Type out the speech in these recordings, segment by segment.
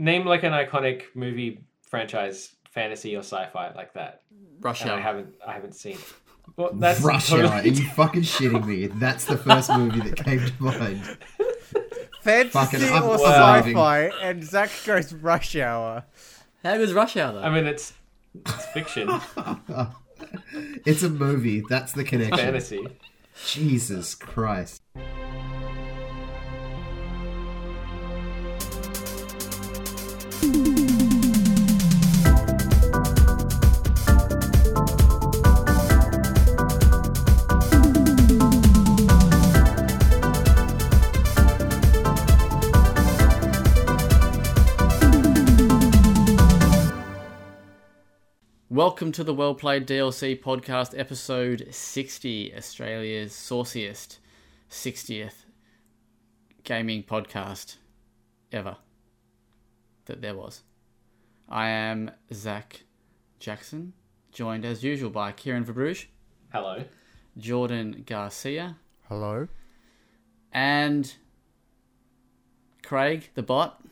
name like an iconic movie franchise, fantasy or sci-fi like that. Rush And I haven't I haven't seen it. Well, that's Rush totally Hour. Are you fucking shitting me? That's the first movie that came to mind. Fantasy Fucking or unbelieving. sci-fi, and Zach goes Rush Hour. How good's Rush Hour though? I mean, it's it's fiction, It's a movie. That's the connection. fantasy. Jesus Christ. Welcome to the Well Played DLC podcast, episode 60, Australia's sauciest 60th gaming podcast ever that there was. I am Zach Jackson, joined as usual by Kieran Verbruge, Hello. Jordan Garcia, Hello. and Craig the bot.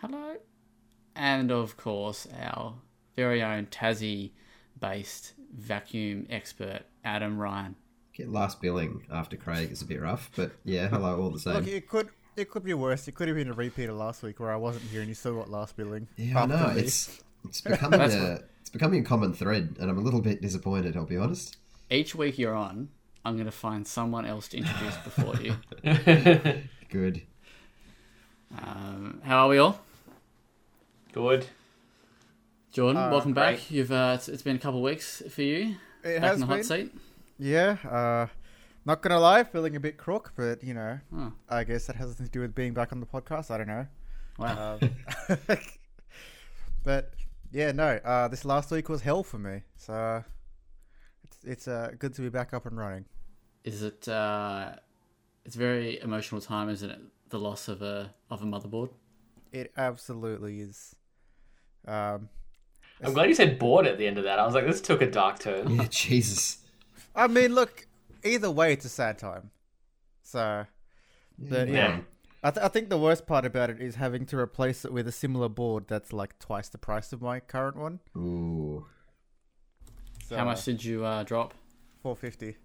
Hello. And of course, our very own Tassie based vacuum expert, Adam Ryan. Get last billing after Craig is a bit rough, but yeah, hello all the same. Look, it could it could be worse. It could have been a repeat of last week where I wasn't here and you still got last billing. yeah, I know. It's it's becoming That's a it's becoming a common thread, and I'm a little bit disappointed. I'll be honest. Each week you're on, I'm going to find someone else to introduce before you. Good. Um, how are we all? Good. Jordan, Uh, welcome back. You've uh, it's, it's been a couple of weeks for you. It back has in the been. hot seat. Yeah. Uh, not gonna lie, feeling a bit crook, but you know, Oh, I guess that has nothing to do with being back on the podcast. I don't know. wow. Um, but yeah, no. Uh, this last week was hell for me. So it's it's uh, good to be back up and running. Is it? Uh, it's a very emotional time, isn't it? The loss of a of a motherboard. It absolutely is. Um, I'm glad you said bored at the end of that. I was like, this took a dark turn. Yeah, Jesus. I mean, look. Either way, it's a sad time. So, but Yeah. Yeah. I, th- I think the worst part about it is having to replace it with a similar board that's like twice the price of my current one. Ooh. So, How much did you uh, drop? Four fifty.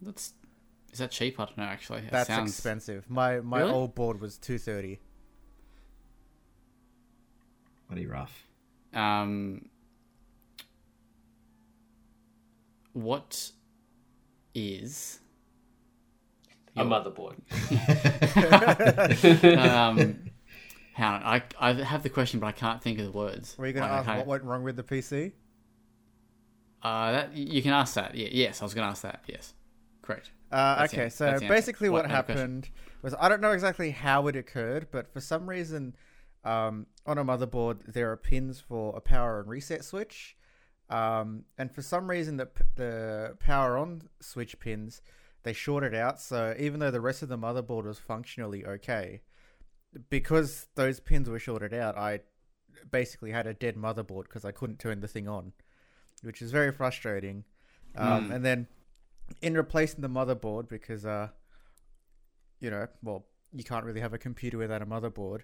That's is that cheap? I don't know. Actually, It That's sounds expensive. My my Really? old board was two thirty. Bloody rough. Um, what is A motherboard. um? How I I have the question, but I can't think of the words. Were you going to ask what went wrong with the PC? Uh, that you can ask that. Yeah, yes, I was going to ask that. Yes, correct. Uh, okay, it. so That's the answer. basically What- what, no question. happened was I don't know exactly how it occurred, but for some reason, um, on a motherboard there are pins for a power and reset switch, um, and for some reason the the power on switch pins they shorted out. So even though the rest of the motherboard was functionally okay, because those pins were shorted out, I basically had a dead motherboard because I couldn't turn the thing on, which is very frustrating. Um, Mm. And then in replacing the motherboard, because uh, you know, well, you can't really have a computer without a motherboard.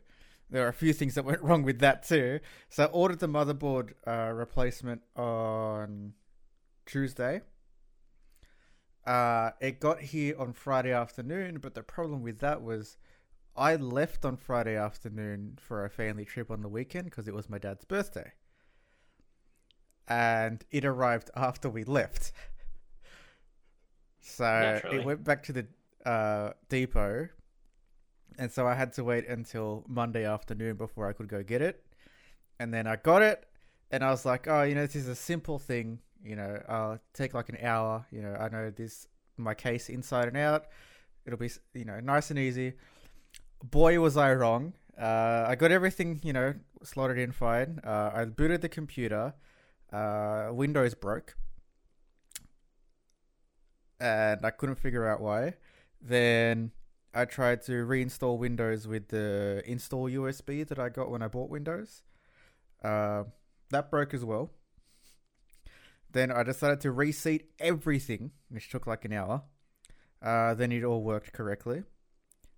There are a few things that went wrong with that too. So I ordered the motherboard uh, replacement on Tuesday. Uh, it got here on Friday afternoon, but the problem with that was I left on Friday afternoon for a family trip on the weekend because it was my dad's birthday. And it arrived after we left. So Naturally. it went back to the uh, depot. And so I had to wait until Monday afternoon before I could go get it. And then I got it. And I was like, oh, you know, this is a simple thing. You know, I'll take like an hour. You know, I know this, my case inside and out. It'll be, you know, nice and easy. Boy, was I wrong. Uh, I got everything, you know, slotted in fine. Uh, I booted the computer. Uh, Windows broke. And I couldn't figure out why. Then I tried to reinstall Windows with the install USB that I got when I bought Windows. Uh, that broke as well. Then I decided to reseat everything, which took like an hour. Uh, then it all worked correctly.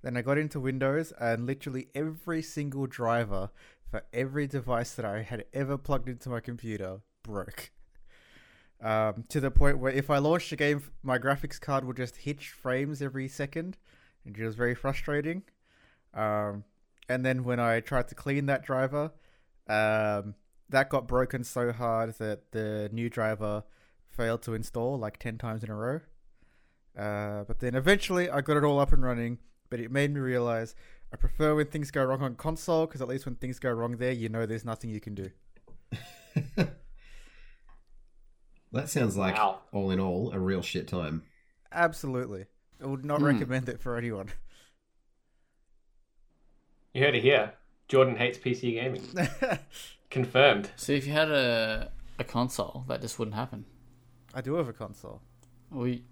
Then I got into Windows, and literally every single driver for every device that I had ever plugged into my computer broke. Um, to the point where if I launched a game, my graphics card would just hitch frames every second, and it was very frustrating. Um, and then when I tried to clean that driver, um, that got broken so hard that the new driver failed to install like 10 times in a row. Uh, but then eventually I got it all up and running, but it made me realize I prefer when things go wrong on console because at least when things go wrong there, you know there's nothing you can do. That sounds like, Wow. all in all, a real shit time. Absolutely. I would not Hmm. recommend it for anyone. You heard it here. Jordan hates PC gaming. Confirmed. See, if you had a a console, that just wouldn't happen. I do have a console. We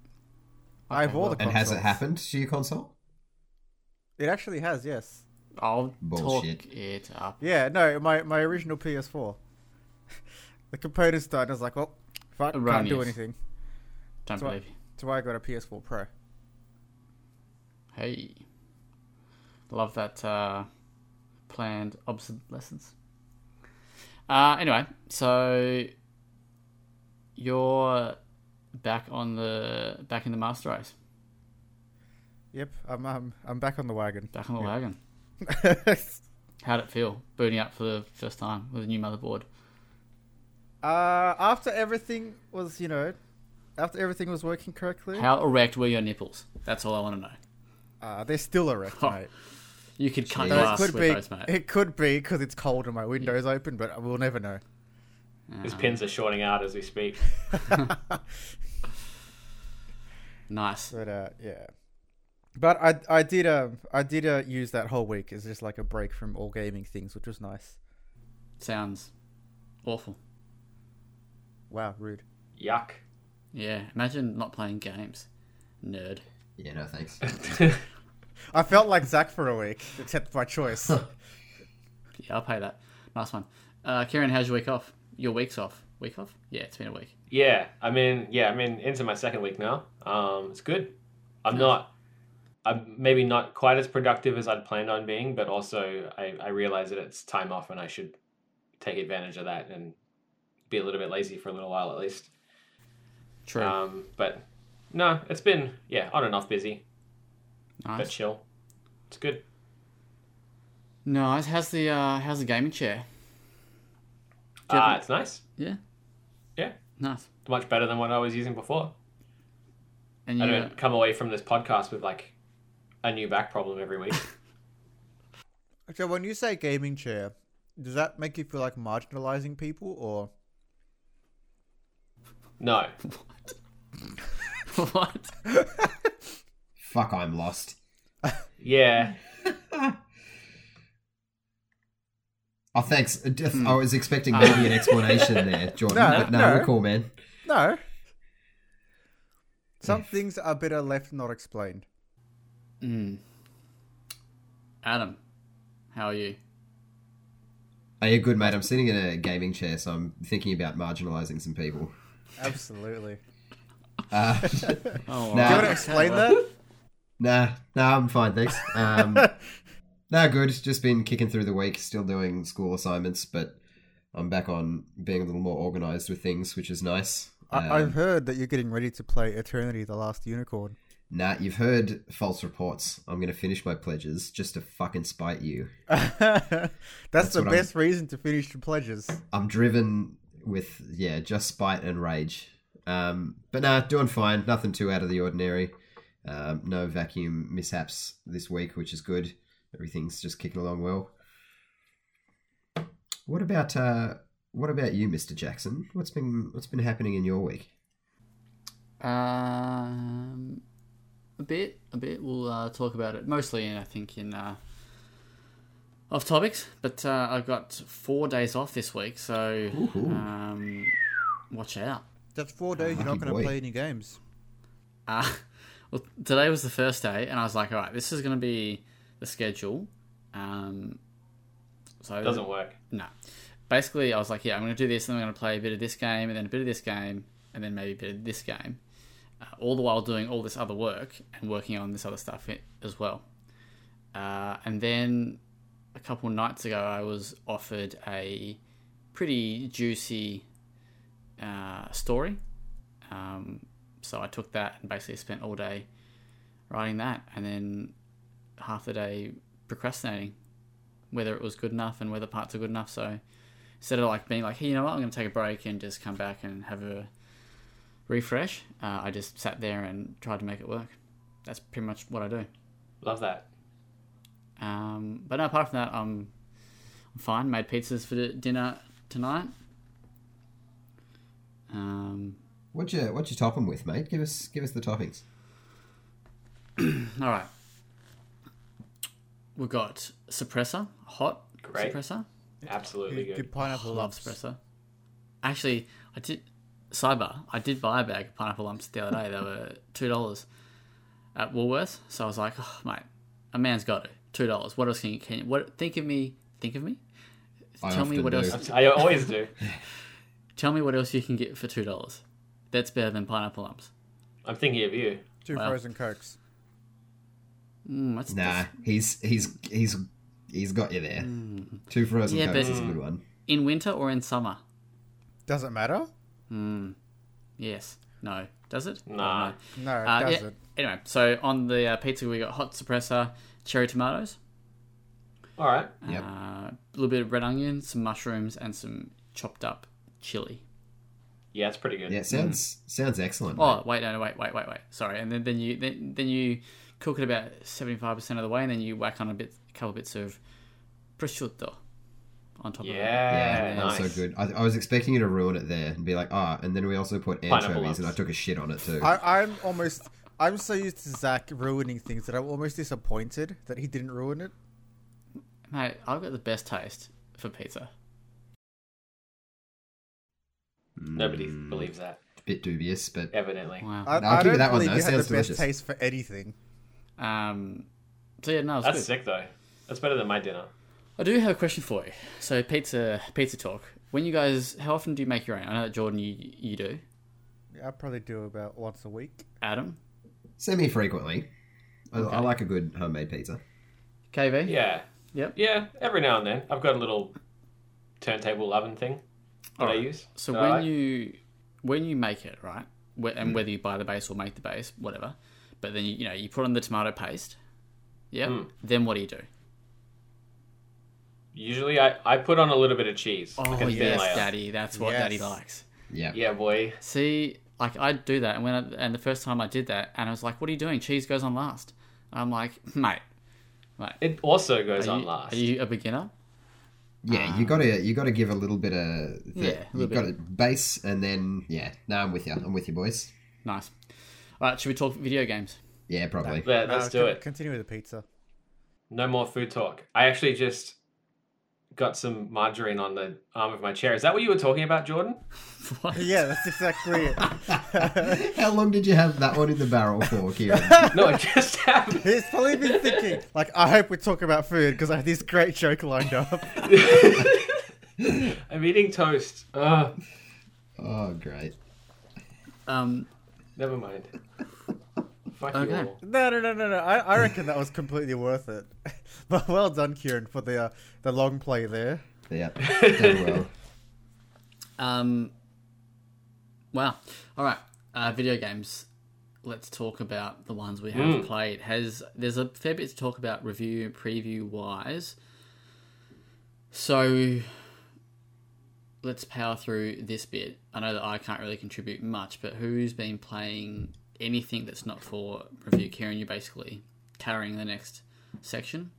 I have all well- the And has it happened to your console? It actually has, yes. I'll Bullshit. talk it up. Yeah, no, my, my original PS4. the components died. I was like, well, fuck, I can't do anything. Don't So I- believe you. So I got a PS4 Pro. Hey, love that uh, planned obsolescence. Uh, anyway, so you're back on the back in the master race, Yep, I'm I'm, I'm back on the wagon. back on the Yeah. wagon. How'd it feel booting up for the first time with a new motherboard? uh, after everything was, you know, after everything was working correctly, How erect were your nipples? That's all I want to know. Uh, they're still erect, Oh, mate. You could cut Jeez. So it glass could with be, those, mate. it could be because it's cold and my window's open, but we'll never know. His Uh, pins are shorting out as we speak. nice. But uh, yeah. But I I did uh, I did uh, use that whole week as just like a break from all gaming things, which was nice. Sounds awful. Wow, rude. Yuck. Yeah, imagine not playing games, nerd. Yeah, no thanks. I felt like Zach for a week, except by choice. Yeah, I'll pay that. Nice one. Uh, Kieran, how's your week off? Your week's off. Week off? Yeah, it's been a week. Yeah, I mean, yeah, I mean, into my second week now. Um, it's good. I'm not, I'm maybe not quite as productive as I'd planned on being, but also I, I realize that it's time off and I should take advantage of that and be a little bit lazy for a little while at least. True. Um, but no, it's been yeah on and off busy, but nice. chill. It's good. Nice. How's the uh, how's the gaming chair? Do you Uh, it's nice. yeah. Yeah. Nice. Much better than what I was using before. And I don't come away from this podcast with like a new back problem every week. okay, when you say gaming chair, does that make you feel like marginalizing people, or no, what? what? Fuck, I'm lost. yeah, Oh, thanks. Uh, d- I was expecting maybe an explanation there, Jordan. No, but no, no. we're cool, man. no? Some things are better left not explained. Mm. Adam, how are you? Are you good, mate. I'm sitting in a gaming chair, so I'm thinking about marginalising some people. Absolutely. Uh, Oh, Nah. Do you want to explain that? Nah, nah, I'm fine, thanks. Um, nah, good. Just been kicking through the week, still doing school assignments, but I'm back on being a little more organised with things, which is nice. I, Um, I've heard that you're getting ready to play Eternity: The Last Unicorn. Nah, you've heard false reports. I'm going to finish my pledges just to fucking spite you. That's, the what I'm- best reason to finish your pledges. I'm driven with yeah, just spite and rage. Um, but nah, doing fine. Nothing too out of the ordinary. Um, no vacuum mishaps this week, which is good. Everything's just kicking along well. What about uh, what about you, Mister Jackson? What's been what's been happening in your week? Um, a bit, a bit. We'll uh, talk about it mostly, I think, in uh, off topics. But uh, I've got four days off this week, so um, watch out. That's four days. You're not going to play any games. Uh, well, today was the first day, and I was like, all right, this is going to be the schedule. Um, so doesn't work. No. Basically, I was like, yeah, I'm going to do this, and I'm going to play a bit of this game, and then a bit of this game, and then maybe a bit of this game. Uh, all the while doing all this other work and working on this other stuff as well. Uh, and then a couple nights ago, I was offered a pretty juicy uh, story. Um, so I took that and basically spent all day writing that, and then half the day procrastinating whether it was good enough and whether parts are good enough. So instead of like being like, hey, you know what, I'm going to take a break and just come back and have a refresh, uh, I just sat there and tried to make it work. That's pretty much what I do. Love that. Um, but no, apart from that, I'm, I'm fine. Made pizzas for dinner tonight. Um, What you what you top them with, mate? Give us give us the toppings. all right. We've got sopressa, hot Great. sopressa. Absolutely Good, good. good pineapple love lumps. espresso. Actually, I did sidebar. I did buy a bag of pineapple lumps the other day. They were two dollars at Woolworths. So I was like, oh, mate, a man's got it. Two dollars. What else can you? Can you, what? Think of me. Think of me. I Tell me what do. else. I always do. Tell me what else you can get for two dollars. That's better than pineapple lumps. I'm thinking of you. Two Wow. frozen cokes. Mm, that's, Nah, that's- he's he's he's he's got you there. Two frozen Yeah, cokes is a good one. in winter or in summer. Doesn't matter. Mm, yes. No. Does it? Nah. No, it Uh, yeah. doesn't. Anyway, so on the uh, pizza we got hot sopressa, cherry tomatoes, All right. Yep. uh, a little bit of red onion, some mushrooms, and some chopped up chili. Yeah, it's pretty good. Yeah, sounds sounds excellent. Oh mate. wait, no, no, wait, wait, wait, wait. Sorry, and then then you then then you cook it about seventy five percent of the way, and then you whack on a bit, a couple bits of prosciutto on top Yeah, of it. yeah, nice. also good. I, I was expecting you to ruin it there and be like, ah, and then we also put Pineapple anchovies, and I took a shit on it too. I, I'm almost. I'm so used to Zach ruining things that I'm almost disappointed that he didn't ruin it. Mate, I've got the best taste for pizza. Nobody Mm, believes that, A Bit dubious, but evidently. Wow. I, No, I'll I give you don't that one, believe though. you had the Sounds best delicious. taste for anything. Um, so yeah, no, it's That's good. sick though. That's better than my dinner. I do have a question for you. So pizza, pizza talk. When you guys, how often do you make your own? I know that Jordan, you you do. Yeah, I probably do about once a week. Adam, semi frequently. I, I like a good homemade pizza. KV. Yeah. Yep. Yeah, every now and then. I've got a little turntable oven thing that I use. So that when like. you when you make it, right, wh- and whether you buy the base or make the base, whatever, but then you you know you put on the tomato paste. Yeah. Mm. Then what do you do? Usually I, I put on a little bit of cheese. Oh like a thin yes, layer. Daddy. That's what Yes. Daddy likes. Yeah. Yeah, boy. See, like I do that, and when I, and the first time I did that, and I was like, "What are you doing? Cheese goes on last." I'm like, "Mate, mate, It also goes on you, last. are you a beginner?" Yeah, you gotta you gotta give a little bit of Ah. Yeah, you got to base and then yeah. No, I'm with you. I'm with you, boys. Nice. All right, should we talk video games? Yeah, probably. Yeah, let's Uh, do con- it. Continue with the pizza. No more food talk. I actually just got some margarine on the arm of my chair. Is that what you were talking about, Jordan? What? Yeah, that's exactly it. How long did you have that one in the barrel for, Kieran? No, I just happened. He's probably been thinking, like, I hope we talk about food because I have this great joke lined up. I'm eating toast. Ugh, oh, great. Um, never mind. Fuck Okay. you all. No, no, no, no, no. I, I reckon that was completely worth it. But well done, Kieran, for the uh, the long play there. Yeah, done well. um, wow. All right, uh, video games. Let's talk about the ones we have Mm. played. Has there's a fair bit to talk about review preview wise. So let's power through this bit. I know that I can't really contribute much, but who's been playing anything that's not for review? Kieran, you're basically carrying the next section.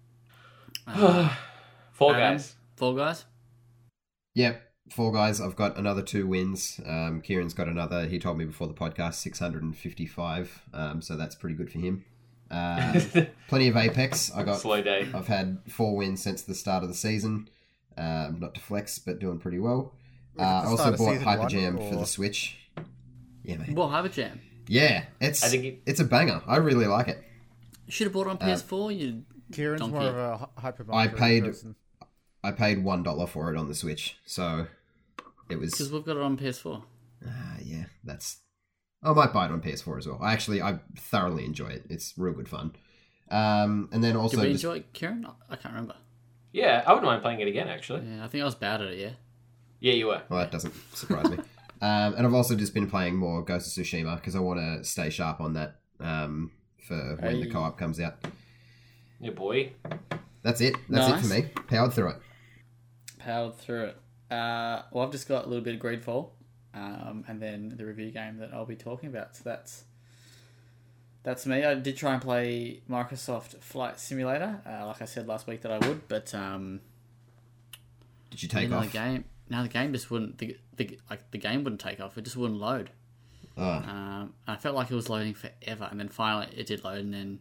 Fall Adam, Guys. Fall Guys. Yep, four guys. I've got another two wins. Um, Kieran's got another. He told me before the podcast, six hundred and fifty-five. Um, so that's pretty good for him. Uh, plenty of Apex. I got. Slow day. I've had four wins since the start of the season. Um, not to flex, but doing pretty well. Uh, I also bought season one, Hyperjam for the Switch. Yeah, mate. Well, Harvard Jam. Yeah, it's I think it- it's a banger. I really like it. You should have bought it on PS4. You Kieran's Donkey. more of a hy- hypermarket I paid- person. I paid one dollar for it on the Switch, so it was. because we've got it on PS4. Ah, yeah, that's. I might buy it on PS4 as well. I actually, I thoroughly enjoy it. It's real good fun. Um, and then also Did we just- enjoy it, Kieran? I- I can't remember. Yeah, I wouldn't mind playing it again. Actually, Yeah, I think I was bad at it. Yeah. yeah, you were. Well, that doesn't surprise me. Um, and I've also just been playing more Ghost of Tsushima because I want to stay sharp on that um, for when the co-op comes out. Yeah, boy. That's it. That's it for me. Powered through it. Powered through it. Uh, well, I've just got a little bit of Greedfall, um, and then the review game that I'll be talking about. So that's that's me. I did try and play Microsoft Flight Simulator, uh, like I said last week that I would, but um, Did you take off? the game. No, the game just wouldn't. The, the like the game wouldn't take off. It just wouldn't load. Oh, Um, I felt like it was loading forever, and then finally it did load, and then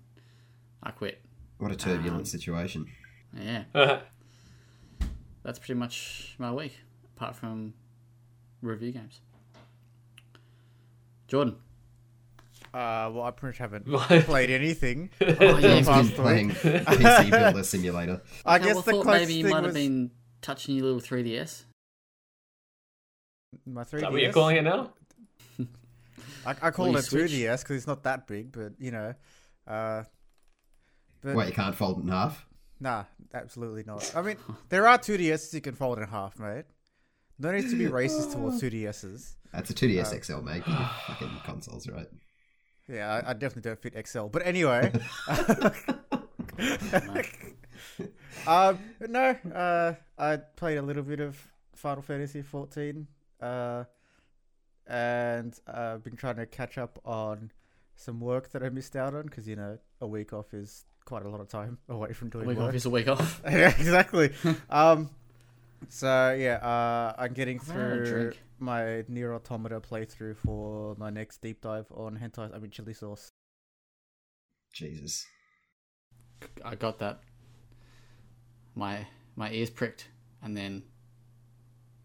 I quit. what a turbulent Um, situation. Yeah, that's pretty much my week, apart from review games. Jordan. Uh, well, I pretty much haven't played anything. Oh, I've yeah, been past playing PC Builder Simulator. I Okay, guess well, the thought closest maybe you might was have been touching your little 3DS. My 3DS. Is that what you're calling it now? I, I call it a switch? 2DS because it's not that big, but you know, uh, but Wait, you can't fold it in half? nah, absolutely not. I mean, there are 2DSs you can fold in half, mate. No need to be racist towards 2DSs. That's a 2DS XL, mate. Fucking consoles, right? Yeah, I, I definitely don't fit XL. But anyway, um, no, uh, I played a little bit of Final Fantasy 14, uh, and I've been trying to catch up on some work that I missed out on because you know a week off is quite a lot of time away from doing Week work. off is a week off. yeah, exactly. um, so yeah, uh, I'm getting a through my Nier Automata playthrough for my next deep dive on hentai. I mean, chili sauce. Jesus. I got that. My my ears pricked, and then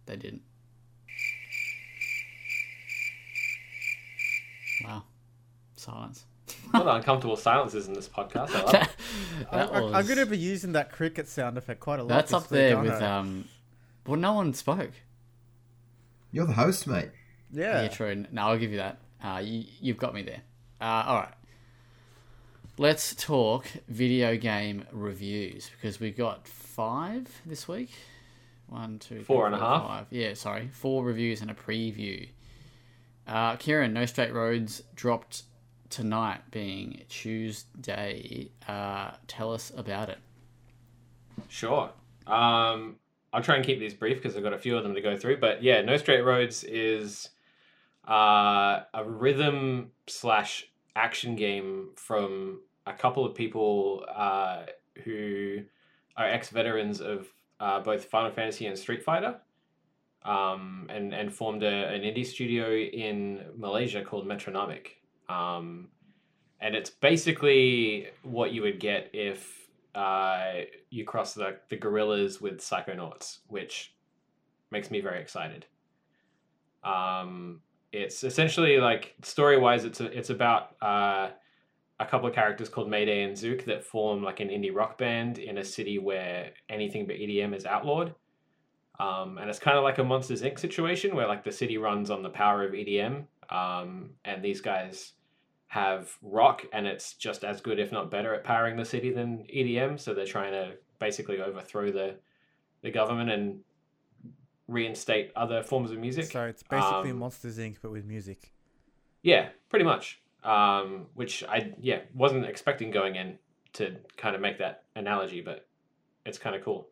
they didn't. Wow, silence. What uncomfortable silences in this podcast. I love it. That I, I, was- I'm going to be using that cricket sound effect quite a lot. That's this up week, there with I? um. Well, no one spoke. You're the host, mate. Yeah, yeah. true. No, I'll give you that. Uh, you, you've got me there. Uh, all right. Let's talk video game reviews because we've got five this week. One, two, three, Four and a half. five. Yeah, sorry, four reviews and a preview. Uh, Kieran, No Straight Roads dropped tonight, being Tuesday. Uh, tell us about it. Sure. Um, I'll try and keep these brief because I've got a few of them to go through. But yeah, No Straight Roads is uh, a rhythm slash action game from a couple of people uh, who are ex veterans of uh, both Final Fantasy and Street Fighter. Um, and, and formed a, an indie studio in Malaysia called Metronomik. Um, and it's basically what you would get if uh, you cross the, the Gorillaz with psychonauts, which makes me very excited. Um, it's essentially like story wise, it's a, it's about uh, a couple of characters called Mayday and Zuke that form like an indie rock band in a city where anything but EDM is outlawed. Um, and it's kind of like a Monsters Inc. situation where like the city runs on the power of EDM, um, and these guys have rock, and it's just as good, if not better, at powering the city than EDM. So they're trying to basically overthrow the the government and reinstate other forms of music. So it's basically Um, Monsters Inc. but with music. Yeah, pretty much. Um, which I yeah wasn't expecting going in to kind of make that analogy, but it's kind of cool.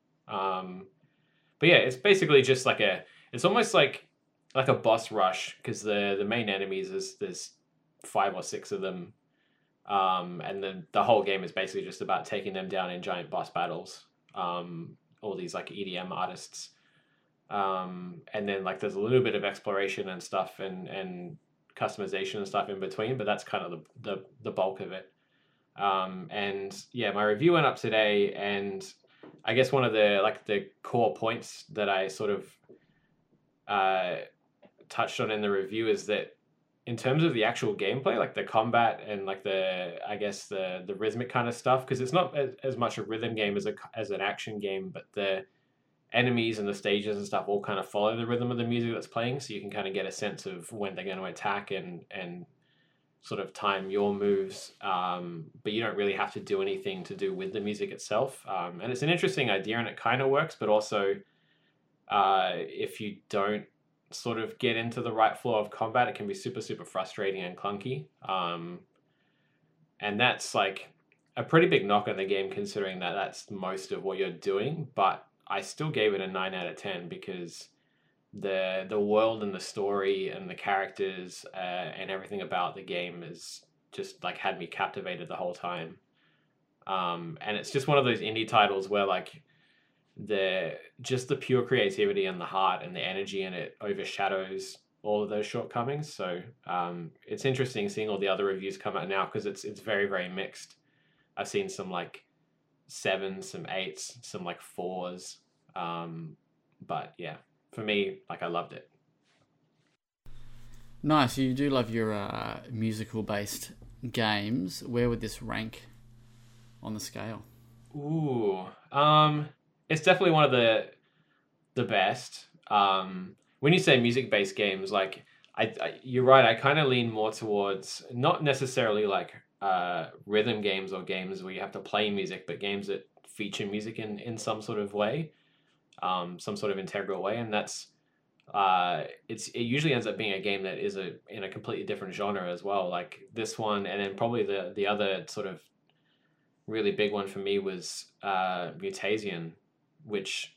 But yeah, it's basically just like a it's almost like like a boss rush because the the main enemies is there's five or six of them, um, and then the whole game is basically just about taking them down in giant boss battles. Um, all these like EDM artists, um, and then like there's a little bit of exploration and stuff and and customization and stuff in between, but that's kind of the the, the bulk of it. Um, and yeah, my review went up today, and I guess one of the like the core points that I sort of uh, touched on in the review is that in terms of the actual gameplay, like the combat and like the I guess the the rhythmic kind of stuff, because it's not as, as much a rhythm game as a as an action game, but the enemies and the stages and stuff all kind of follow the rhythm of the music that's playing, so you can kind of get a sense of when they're going to attack and and sort of time your moves, um, but you don't really have to do anything to do with the music itself. Um, and it's an interesting idea, and it kind of works, but also uh, if you don't sort of get into the right flow of combat, it can be super super frustrating and clunky. Um, and that's like a pretty big knock on the game, considering that that's most of what you're doing. But I still gave it a nine out of ten because the the world and the story and the characters uh, and everything about the game is just like had me captivated the whole time. Um, and it's just one of those indie titles where like the just the pure creativity and the heart and the energy in it overshadows all of those shortcomings. So um, it's interesting seeing all the other reviews come out now because it's it's very very mixed. I've seen some like sevens, some eights, some like fours. Um, but yeah, for me, like I loved it. Nice. You do love your uh, musical based games. Where would this rank on the scale? Ooh, um, it's definitely one of the the best. Um, when you say music based games, like I, I, you're right. I kind of lean more towards not necessarily like uh, rhythm games or games where you have to play music, but games that feature music in in some sort of way um, some sort of integral way, and that's uh, it's it usually ends up being a game that is a in a completely different genre as well. Like this one, and then probably the the other sort of really big one for me was uh, Mutazione, which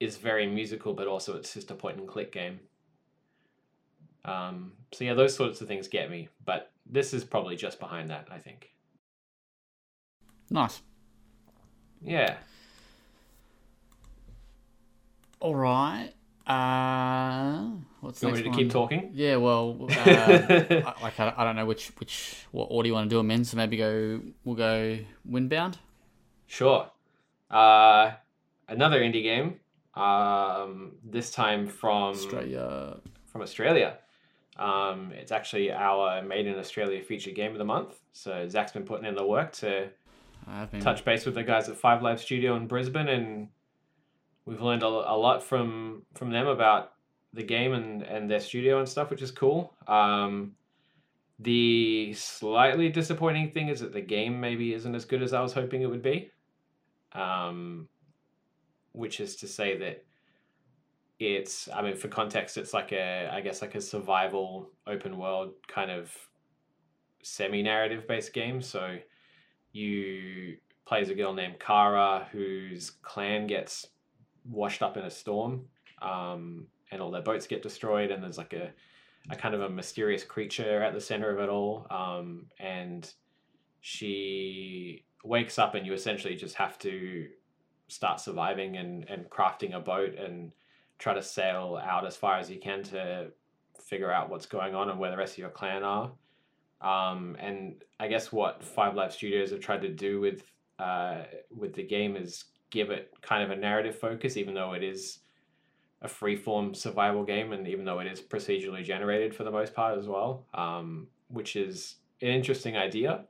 is very musical, but also it's just a point and click game. Um, so yeah, those sorts of things get me, but this is probably just behind that. I think. Nice. Yeah. All right. Uh, what's You next want me to one? keep talking? Yeah, well, uh, I, like I, I don't know which which what order you want to do them in, so maybe go we'll go Windbound. Sure. Uh, another indie game. Um, this time from Australia. from Australia. Um, it's actually our Made in Australia featured game of the month. So Zach's been putting in the work to I've been touch base with the guys at Five Lives Studio in Brisbane, and we've learned a, a lot from from them about the game and and their studio and stuff, which is cool. Um, the slightly disappointing thing is that the game maybe isn't as good as I was hoping it would be. Um, which is to say that it's I mean for context it's like a I guess like a survival open world kind of semi narrative based game. So you play as a girl named Kara whose clan gets washed up in a storm, um, and all their boats get destroyed, and there's like a a kind of a mysterious creature at the center of it all, um, and she wakes up, and you essentially just have to start surviving and and crafting a boat and try to sail out as far as you can to figure out what's going on and where the rest of your clan are. Um, and I guess what Five Live Studios have tried to do with uh, with the game is give it kind of a narrative focus, even though it is a freeform survival game, and even though it is procedurally generated for the most part as well, um, which is an interesting idea.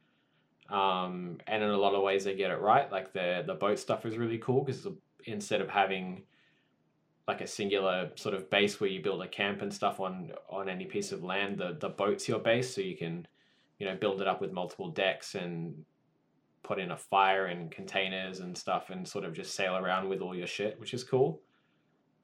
Um, and in a lot of ways, they get it right. Like the the boat stuff is really cool because instead of having like a singular sort of base where you build a camp and stuff on on any piece of land, the the boat's your base, so you can you know build it up with multiple decks and put in a fire and containers and stuff and sort of just sail around with all your shit, which is cool.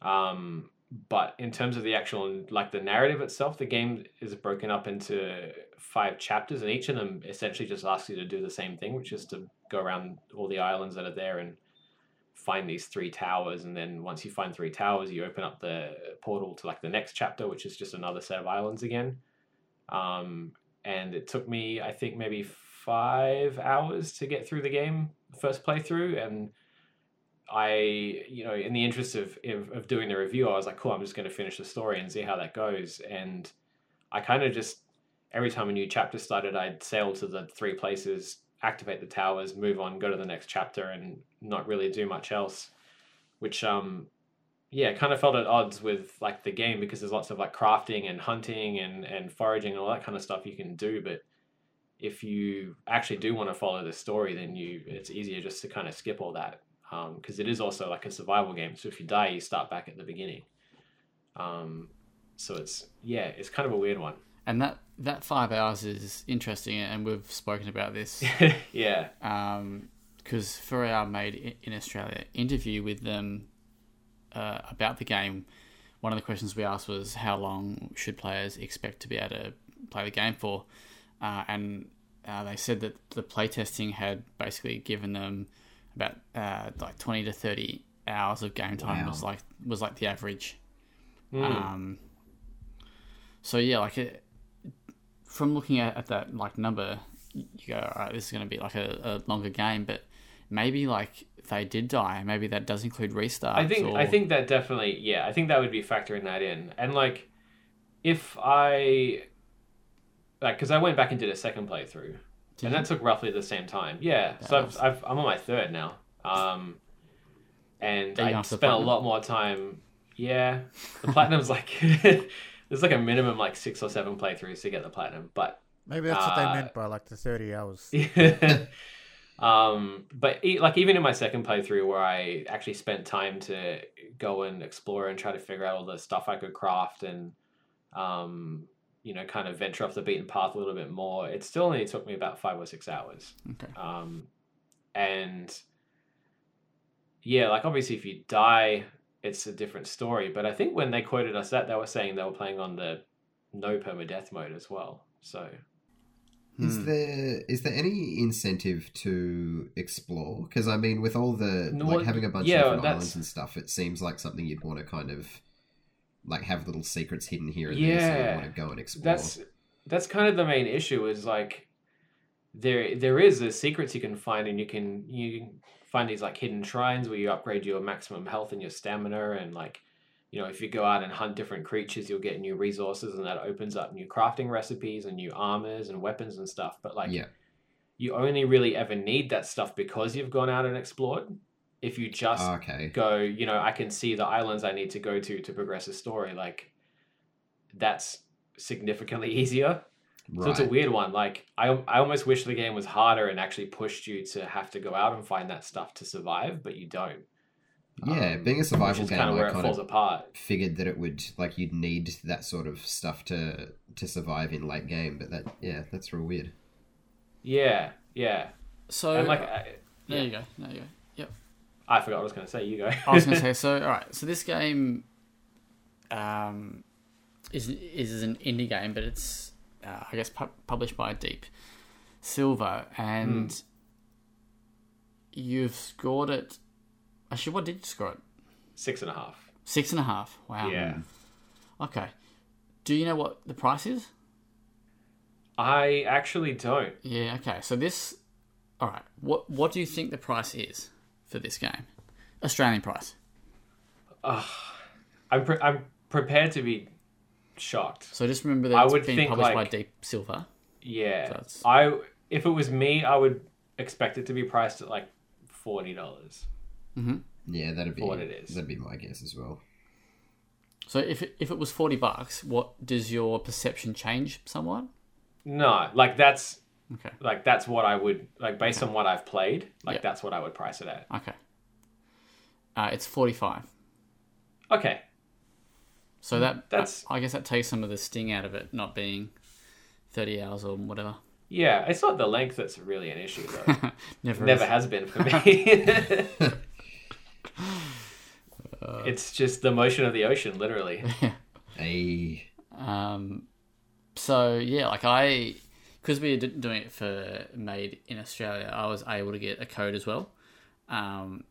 Um, but in terms of the actual like the narrative itself, the game is broken up into five chapters, and each of them essentially just asks you to do the same thing, which is to go around all the islands that are there and find these three towers. And then once you find three towers, you open up the portal to like the next chapter, which is just another set of islands again. Um, and it took me, I think, maybe five hours to get through the game first playthrough and i you know in the interest of, of, of doing the review i was like cool i'm just going to finish the story and see how that goes. And i kind of just every time a new chapter started i'd sail to the three places activate the towers move on go to the next chapter and not really do much else which um yeah kind of felt at odds with like the game because there's lots of like crafting and hunting and and foraging and all that kind of stuff you can do but if you actually do want to follow the story, then you it's easier just to kind of skip all that because um, it is also like a survival game. So if you die, you start back at the beginning. Um, so it's yeah, it's kind of a weird one. And that that five hours is interesting, and we've spoken about this yeah. because for our Made in Australia interview with them uh, about the game, one of the questions we asked was how long should players expect to be able to play the game for, uh, and uh, they said that the playtesting had basically given them about uh, like twenty to thirty hours of game time Wow. was like was like the average. Hmm. Um, so yeah, like it, from looking at, at that like number, you go, all right, this is going to be like a, a longer game, but maybe like they did die. Maybe that does include restarts. I think or, I think that definitely yeah I think that would be factoring that in and like if I like because I went back and did a second playthrough. Did and you? that took roughly the same time. Yeah so I've, I've, I'm on my third now. Um and Are I spent a lot more time yeah. The platinum's like there's like a minimum like six or seven playthroughs to get the platinum but Maybe that's what Uh, they meant by like the thirty hours. um, but e- like even in my second playthrough, where I actually spent time to go and explore and try to figure out all the stuff I could craft and, um, you know, kind of venture off the beaten path a little bit more, it still only took me about five or six hours. Okay. Um, and yeah, like obviously, if you die, it's a different story. But I think when they quoted us that, they were saying they were playing on the no permadeath mode as well. So Is Hmm. there is there any incentive to explore? Because I mean, with all the No, like having a bunch yeah, of different islands and stuff, it seems like something you'd want to kind of like have little secrets hidden here and there, so Yeah, you want to go and explore. that's that's kind of the main issue is like there there is the secrets you can find and you can you can find these like hidden shrines where you upgrade your maximum health and your stamina and like you know if you go out and hunt different creatures you'll get new resources and that opens up new crafting recipes and new armors and weapons and stuff but like yeah, you only really ever need that stuff because you've gone out and explored if you just okay, go, you know, I can see the islands I need to go to to progress the story. Like, that's significantly easier. right. So it's a weird one. Like, I, I almost wish the game was harder and actually pushed you to have to go out and find that stuff to survive, but you don't. yeah, um, being a survival game, kind of where I it kind falls of apart. figured that it would like you'd need that sort of stuff to to survive in late game. But that yeah, that's real weird. Yeah, yeah. So And like, uh, I, there yeah. you go. There you go. I forgot what I was going to say. You go. I was going to say so. All right. So this game, um, is is an indie game, but it's uh, I guess pu- published by Deep Silver, and Hmm. you've scored it. Actually, what did you score it? Six and a half. Six and a half. Wow. Yeah. Okay. Do you know what the price is? I actually don't. Yeah. Okay. So this. All right. What What do you think the price is for this game? Australian price. I'm, pre- I'm prepared to be shocked. So just remember that I it's would being think, published by like- Deep Silver. Yeah, That's- I if it was me, I would expect it to be priced at like forty dollars. Mm-hmm. Yeah, that'd be what it is. That'd be my guess as well. So if it, if it was forty bucks, what does your perception change somewhat? No, like that's Okay. like that's what I would like based on what I've played. Like Yeah. that's what I would price it at. Okay. Uh, it's forty five. Okay, So that That's- I, I guess that takes some of the sting out of it not being thirty hours or whatever. yeah, it's not the length that's really an issue though. Never. Never is. has been for me. Uh. it's just the motion of the ocean, literally. A Um, so yeah, like I, because we were doing it for Made in Australia, I was able to get a code as well, um,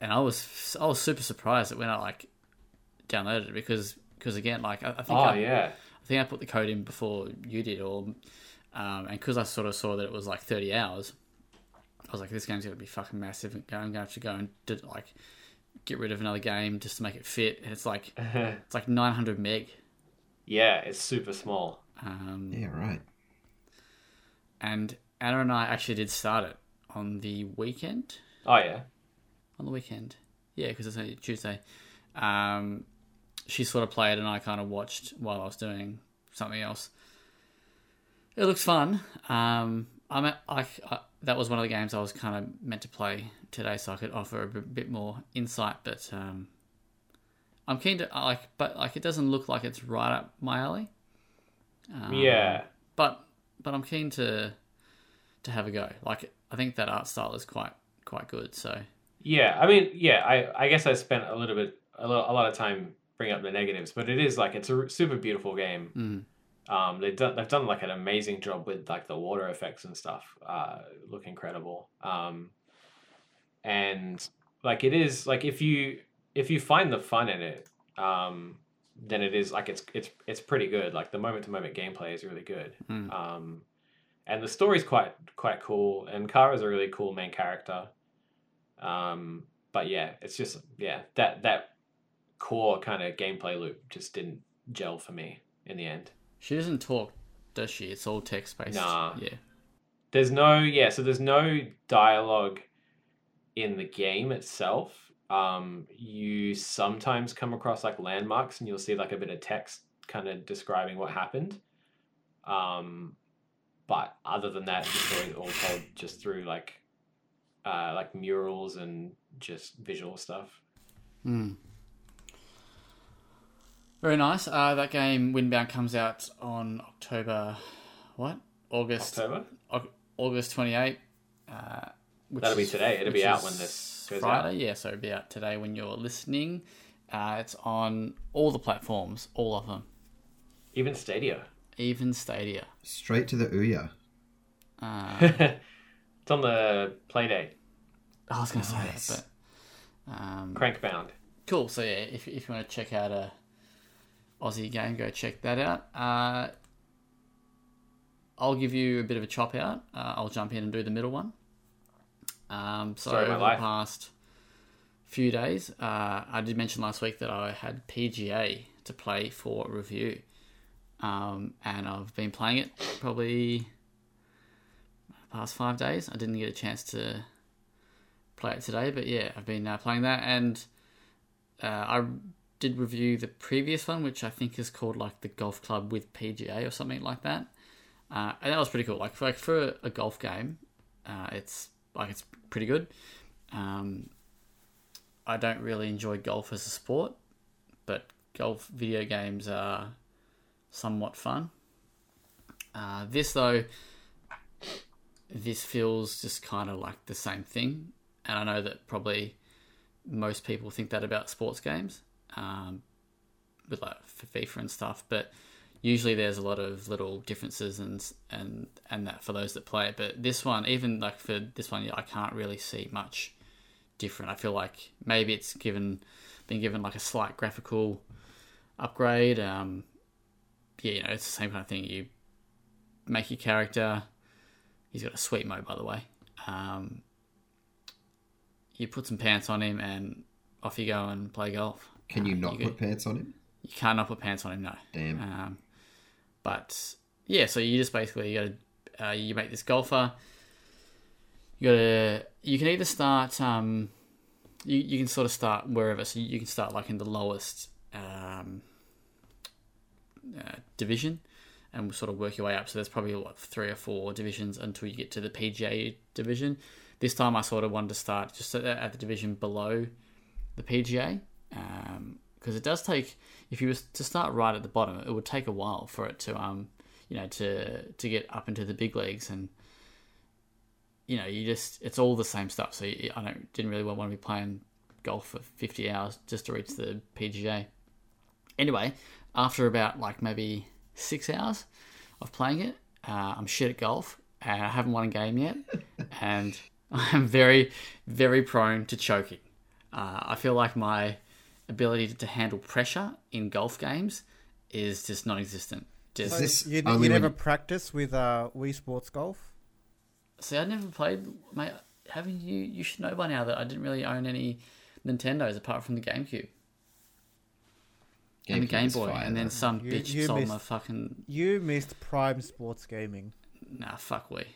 and I was I was super surprised that when I like downloaded it because because again like I, I think Oh I, yeah, I think I put the code in before you did, or um, and because I sort of saw that it was like thirty hours, I was like, this game's gonna be fucking massive. I'm gonna have to go and do, like get rid of another game just to make it fit, and it's like it's like nine hundred meg. yeah, it's super small. Um, yeah, right. And Anna and I actually did start it on the weekend. Oh yeah, On the weekend, yeah, because it's only Tuesday. Um, she sort of played, and I kind of watched while I was doing something else. It looks fun. Um, I'm at, I, I that was one of the games I was kind of meant to play today, so I could offer a bit, bit more insight. But um, I'm keen to like, but like it doesn't look like it's right up my alley. Um, yeah. but but I'm keen to to have a go. Like I think that art style is quite quite good. So Yeah, I mean, yeah, I I guess I spent a little bit a, lo- a lot of time bringing up the negatives, but it is like it's a super beautiful game. mm, Um, they've done they've done like an amazing job with like the water effects and stuff. Uh, look incredible. Um, and like it is like if you if you find the fun in it, um, then it is like it's it's it's pretty good. Like the moment to moment gameplay is really good. Mm. Um, and the story's quite quite cool. And Kara's a really cool main character. Um, but yeah, it's just yeah that that core kind of gameplay loop just didn't gel for me in the end. she doesn't talk, does she? It's all text based. Nah. Yeah. There's no yeah, so there's no dialogue in the game itself. Um, you sometimes come across like landmarks and you'll see like a bit of text kind of describing what happened. Um, but other than that, the story's all told just through like uh, like murals and just visual stuff. Mm. Very nice. Uh, that game Windbound comes out on October what? August October. Au- August 28. Uh, which That'll be today. It'll be out is when this goes Friday. out. Yeah, so it'll be out today when you're listening. Uh, it's on all the platforms, all of them, Even Stadia. even Stadia. Straight to the Ouya. Uh, it's on the Playdate. I was going to Nice. say that, but um, Crankbound. cool. So yeah, if if you want to check out a Aussie game, go check that out. Uh, I'll give you a bit of a chop out. Uh, I'll jump in and do the middle one. Um, so of over the past few days, uh, I did mention last week that I had PGA to play for review, um, and I've been playing it probably the past five days. I didn't get a chance to play it today, but yeah, I've been uh, playing that, and uh, I did review the previous one, which I think is called like the Golf Club with PGA or something like that. Uh, and that was pretty cool. Like for, like for a golf game, uh, it's like it's pretty good. Um, I don't really enjoy golf as a sport, but golf video games are somewhat fun. Uh, this though, this feels just kind of like the same thing, and I know that probably most people think that about sports games, um, with like FIFA and stuff. But usually there's a lot of little differences and and and that for those that play it. But this one, even like for this one, I can't really see much different. I feel like maybe it's given been given like a slight graphical upgrade. Um, yeah, you know, it's the same kind of thing. You make your character. He's got a sweet mode, by the way. Um, you put some pants on him, and off you go and play golf. Can you Uh, not you put pants on him? You can't not put pants on him, no. Damn. Um, but yeah, so you just basically you got to uh, you make this golfer. You got to you can either start um, you you can sort of start wherever. So you can start like in the lowest um, uh, division, and sort of work your way up. So there's probably what three or four divisions until you get to the PGA division. This time I sort of wanted to start just at, the division below the PGA because it does take if you was to start right at the bottom it would take a while for it to um you know to to get up into the big leagues and you know you just it's all the same stuff. So you, I don't didn't really want to be playing golf for 50 hours just to reach the PGA anyway after about like maybe six hours of playing it uh, I'm shit at golf and I haven't won a game yet and I'm very very prone to choking. Uh, I feel like my ability to handle pressure in golf games is just non-existent. Just Is this you, you never you- practice with uh, Wii Sports Golf? see, I never played. Mate, haven't you? You should know by now that I didn't really own any Nintendos apart from the GameCube and the Game Boy, fire, and then though. some You- bitch you sold missed- my fucking You missed prime sports gaming. nah. Fuck Wii.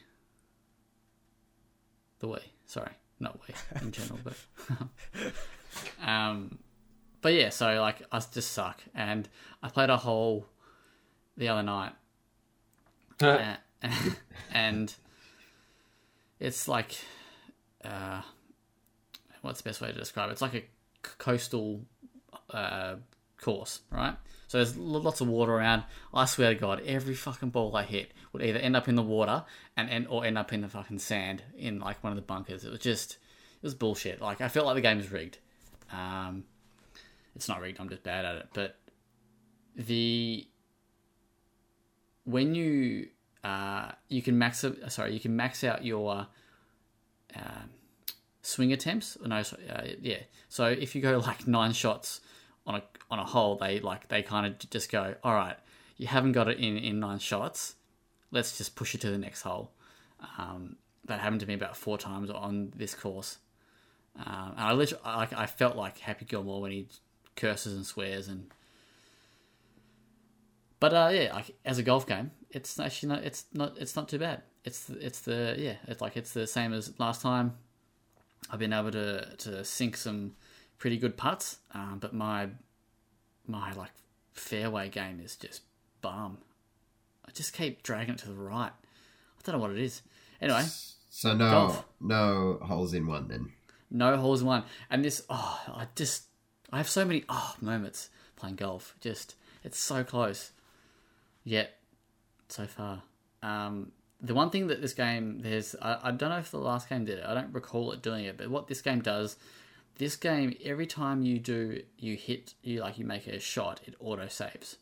The way, Sorry, not Wii in general, but um, but yeah. So like, I just suck, and I played a hole the other night uh, and it's like uh, what's the best way to describe it? It's like a coastal uh, course, right? So there's lots of water around. I swear to God, every fucking ball I hit would either end up in the water and, and or end up in the fucking sand in like one of the bunkers. It was just, it was bullshit. Like I felt like the game was rigged. Um, it's not rigged. I'm just bad at it. But the when you uh, you can max sorry you can max out your um, swing attempts. No, sorry, uh, yeah. So if you go like nine shots on a on a hole, they like they kind of just go, all right, you haven't got it in in nine shots. Let's just push it to the next hole. Um, that happened to me about four times on this course. Um, and I literally, I, I felt like Happy Gilmore when he curses and swears and. But uh, yeah, like as a golf game, it's actually not. It's not. It's not too bad. It's it's the yeah. It's like it's the same as last time. I've been able to to sink some pretty good putts, um, but my my like fairway game is just bum. I just keep dragging it to the right. I don't know what it is. Anyway, So no, Golf. no holes in one then. no holes in one, and this oh, I just I have so many oh moments playing golf. Just it's so close, yet so far. Um, the one thing that this game there's I, I don't know if the last game did it. I don't recall it doing it, but what this game does, this game every time you do you hit you like you make a shot, it auto saves,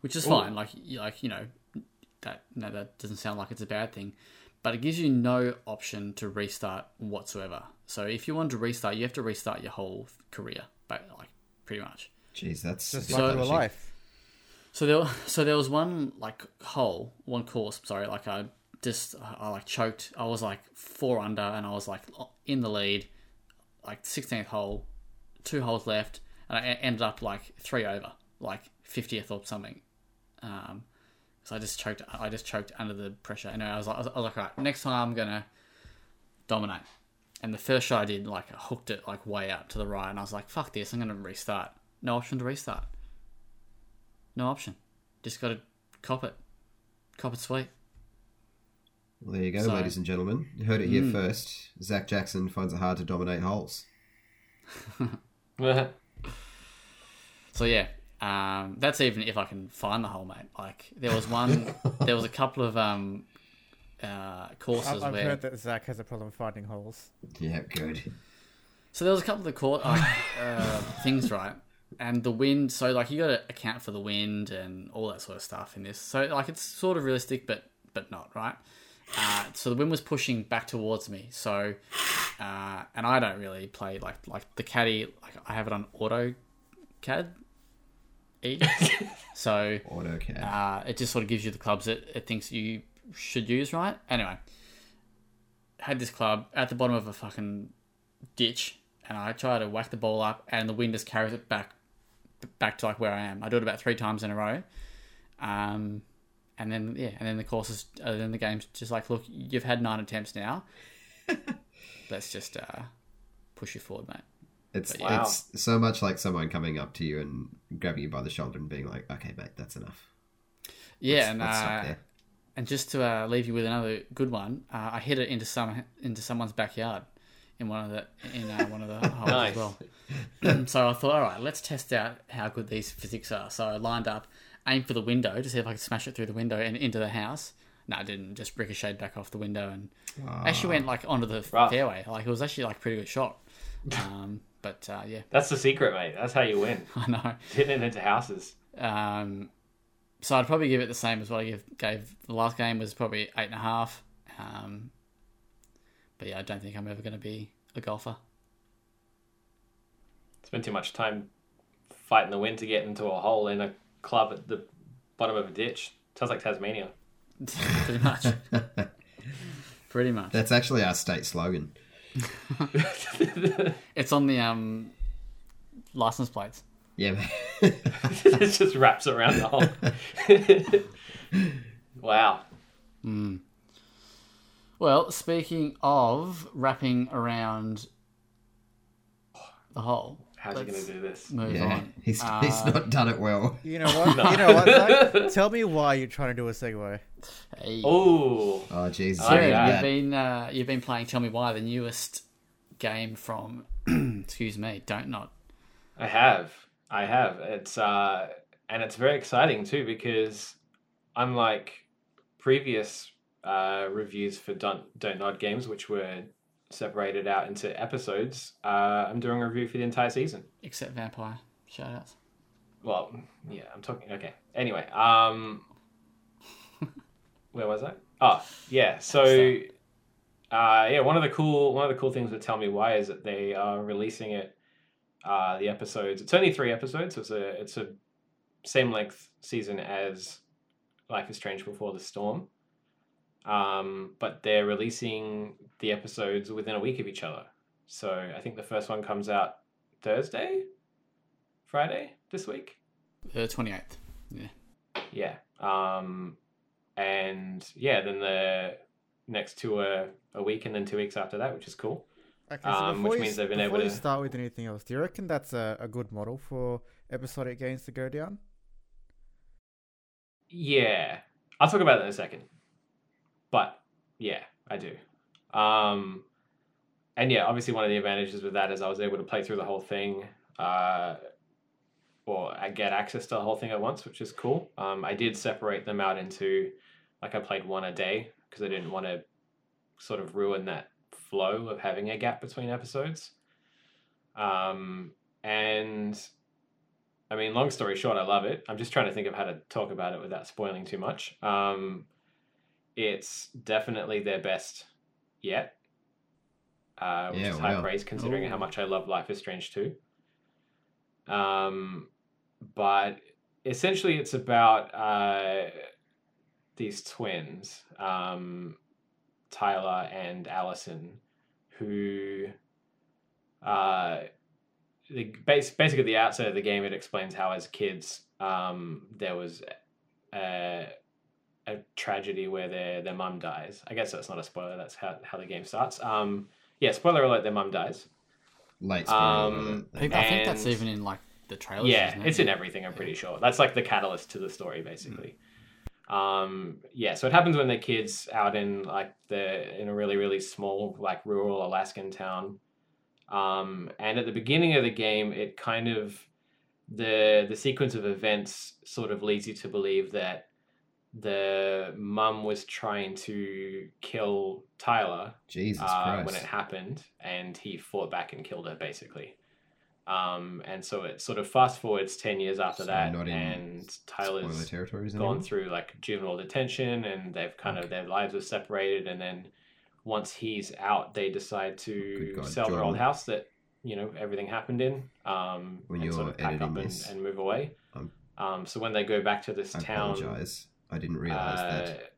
which is fine. Like you like you know that no that doesn't sound like it's a bad thing, but it gives you no option to restart whatsoever. So if you want to restart, you have to restart your whole career, but like pretty much. Jeez, that's Just a like BitLife. So there, so there was one like hole, one course. Sorry, like I just I like choked. I was like four under, and I was like in the lead, like sixteenth hole, two holes left, and I ended up like three over, like fiftieth or something. Um, so I just choked. I just choked under the pressure. And I was like, I was, I was like, right, next time I'm gonna dominate. And the first shot I did, like, I hooked it like way out to the right, and I was like, fuck this, I'm gonna restart. No option to restart. No option. Just got to cop it. Cop it sweet. Well, there you go, So- ladies and gentlemen. You heard it here hmm. first. Zach Jackson finds it hard to dominate holes. So yeah, um, that's even if I can find the hole, mate. Like there was one, there was a couple of um, uh, courses I've, I've where heard that Zach has a problem finding holes. Yeah, good. So there was a couple of court uh, uh, things, right? And the wind, so like you got to account for the wind and all that sort of stuff in this. So like it's sort of realistic, but but not right. Uh, so the wind was pushing back towards me. So uh, and I don't really play like like the caddy. Like I have it on auto cad. So AutoCAD. uh, it just sort of gives you the clubs that it thinks you should use, right? Anyway, had this club at the bottom of a fucking ditch, and I try to whack the ball up, and the wind just carries it back, back to like where I am. I do it about three times in a row, um, and then yeah, and then the course is, uh, then the game's just like, look, you've had nine attempts now. Let's just uh, push you forward, mate. It's Wow. it's so much like someone coming up to you and grabbing you by the shoulder and being like, "Okay, mate, that's enough." Yeah, Let's- and let's uh. And just to uh, leave you with another good one, uh, I hit it into some into someone's backyard in one of the in uh, one of the holes Nice. as well. so I thought, all right, let's test out how good these physics are. So I lined up, aimed for the window to see if I could smash it through the window and into the house. No, I didn't. Just ricocheted back off the window and actually went like onto the Rough. fairway. Like it was actually like a pretty good shot. Um, but uh, yeah, That's the secret, mate. That's how you win. I know. Hitting it into houses. Um, so I'd probably give it the same as what I give, gave the last game was probably eight and a half. Um, but yeah, I don't think I'm ever going to be a golfer. Spend too much time fighting the wind to get into a hole in a club at the bottom of a ditch. Sounds like Tasmania. Pretty much. Pretty much. That's actually our state slogan. It's on the um, license plates. Yeah, man. it just wraps around the whole. wow. Well, speaking of wrapping around the hole, How's he going to do this? move yeah. on. He's Uh, he's not done it well. You know what? You know what? Zach? Tell me why you're trying to do a segue. Hey. Oh, Oh, Jesus! Oh, So yeah. you've been uh, you've been playing Tell Me Why, the newest game from excuse me, Don't Nod I have. I have. It's uh, and it's very exciting too because unlike previous uh, reviews for Don't Don't Nod games, which were separated out into episodes, uh, I'm doing a review for the entire season. Except Vampyr. Shoutouts. Well, yeah, I'm talking. Okay. Anyway, um, where was I? Oh, yeah. So, uh, yeah, one of the cool one of the cool things with Tell Me Why is that they are releasing it. Uh, the episodes. It's only three episodes. So it's a it's a same length season as Life is Strange Before the Storm. Um, but they're releasing the episodes within a week of each other. So I think the first one comes out Thursday, Friday this week. The twenty eighth. Yeah. Yeah. Um, and yeah, then the next two are a week, and then two weeks after that, which is cool. Okay, so Um, which you, means they've been able to- start with anything else, do you reckon that's a, a good model for episodic games to go down? Yeah, I'll talk about that in a second. But yeah, I do. Um, and yeah, obviously one of the advantages with that is I was able to play through the whole thing, uh, or I get access to the whole thing at once, which is cool. Um, I did separate them out into like I played one a day because I didn't want to sort of ruin that flow of having a gap between episodes. Um, and I mean, long story short, I love it. I'm just trying to think of how to talk about it without spoiling too much. Um, it's definitely their best yet, uh, which Yeah, is high wow. praise considering how much I love Life is Strange too. Um, but essentially, it's about uh, these twins, um, Tyler and Allison, who uh, the base basically at the outset of the game it explains how as kids um, there was a, a tragedy where their their mum dies. I guess that's not a spoiler. That's how how the game starts. Um, yeah, spoiler alert: their mum dies. Late spoiler Um. I think, I think that's even in like the trailers. yeah, isn't it? it's in everything. I'm pretty sure that's like the catalyst to the story, basically. Um, yeah, so it happens when they're kids out in like the in a really really small like rural Alaskan town. Um, and at the beginning of the game, it kind of the the sequence of events sort of leads you to believe that the mum was trying to kill Tyler Jesus uh, when it happened, and he fought back and killed her basically. Um, and so it sort of fast forwards ten years after So that, and Tyler's gone anymore? through like juvenile detention, and they've kind of their lives are separated, and then once he's out, they decide to God, sell their old house that you know everything happened in, um, When and sort of pack up and, and move away. Um, so when they go back to this I town, apologize. I didn't realize uh, that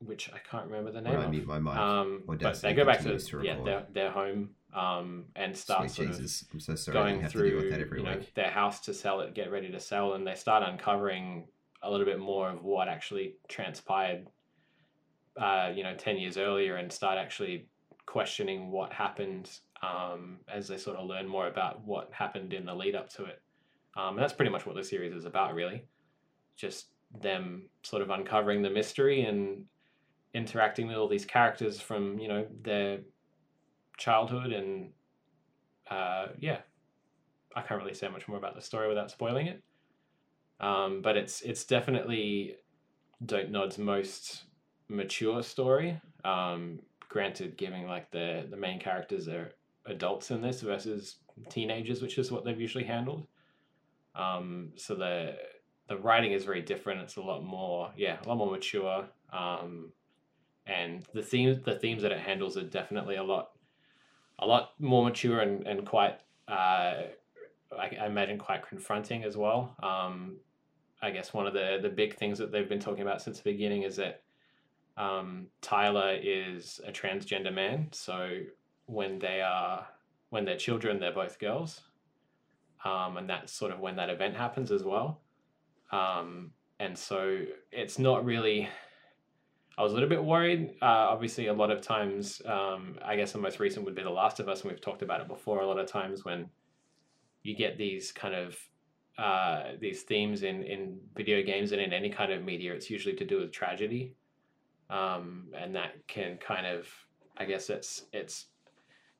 which I can't remember the name I of. mute my mic. Um, but they go back to, to yeah their, their home um, and start Sweet sort of I'm so sorry going have to deal through with that every you know, week. their house to sell it, get ready to sell, and they start uncovering a little bit more of what actually transpired. Uh, you know, ten years earlier, and start actually questioning what happened um, as they sort of learn more about what happened in the lead up to it. Um, and that's pretty much what the series is about, really. Just them sort of uncovering the mystery and interacting with all these characters from you know their childhood and uh, yeah, I can't really say much more about the story without spoiling it. Um, but it's it's definitely Don't Nod's most mature story. Um, granted, giving like the the main characters are adults in this versus teenagers, which is what they've usually handled. Um, so the the writing is very different. It's a lot more yeah, a lot more mature. Um, and the themes the themes that it handles are definitely a lot a lot more mature and, and quite uh, I, I imagine quite confronting as well. Um, I guess one of the the big things that they've been talking about since the beginning is that um, Tyler is a transgender man. So when they are when they're children, they're both girls, um, and that's sort of when that event happens as well. Um, and so it's not really. I was a little bit worried. Uh, obviously, a lot of times, um, I guess the most recent would be The Last of Us, and we've talked about it before. A lot of times when you get these kind of uh, these themes in in video games and in any kind of media, it's usually to do with tragedy, um, and that can kind of, I guess, it's it's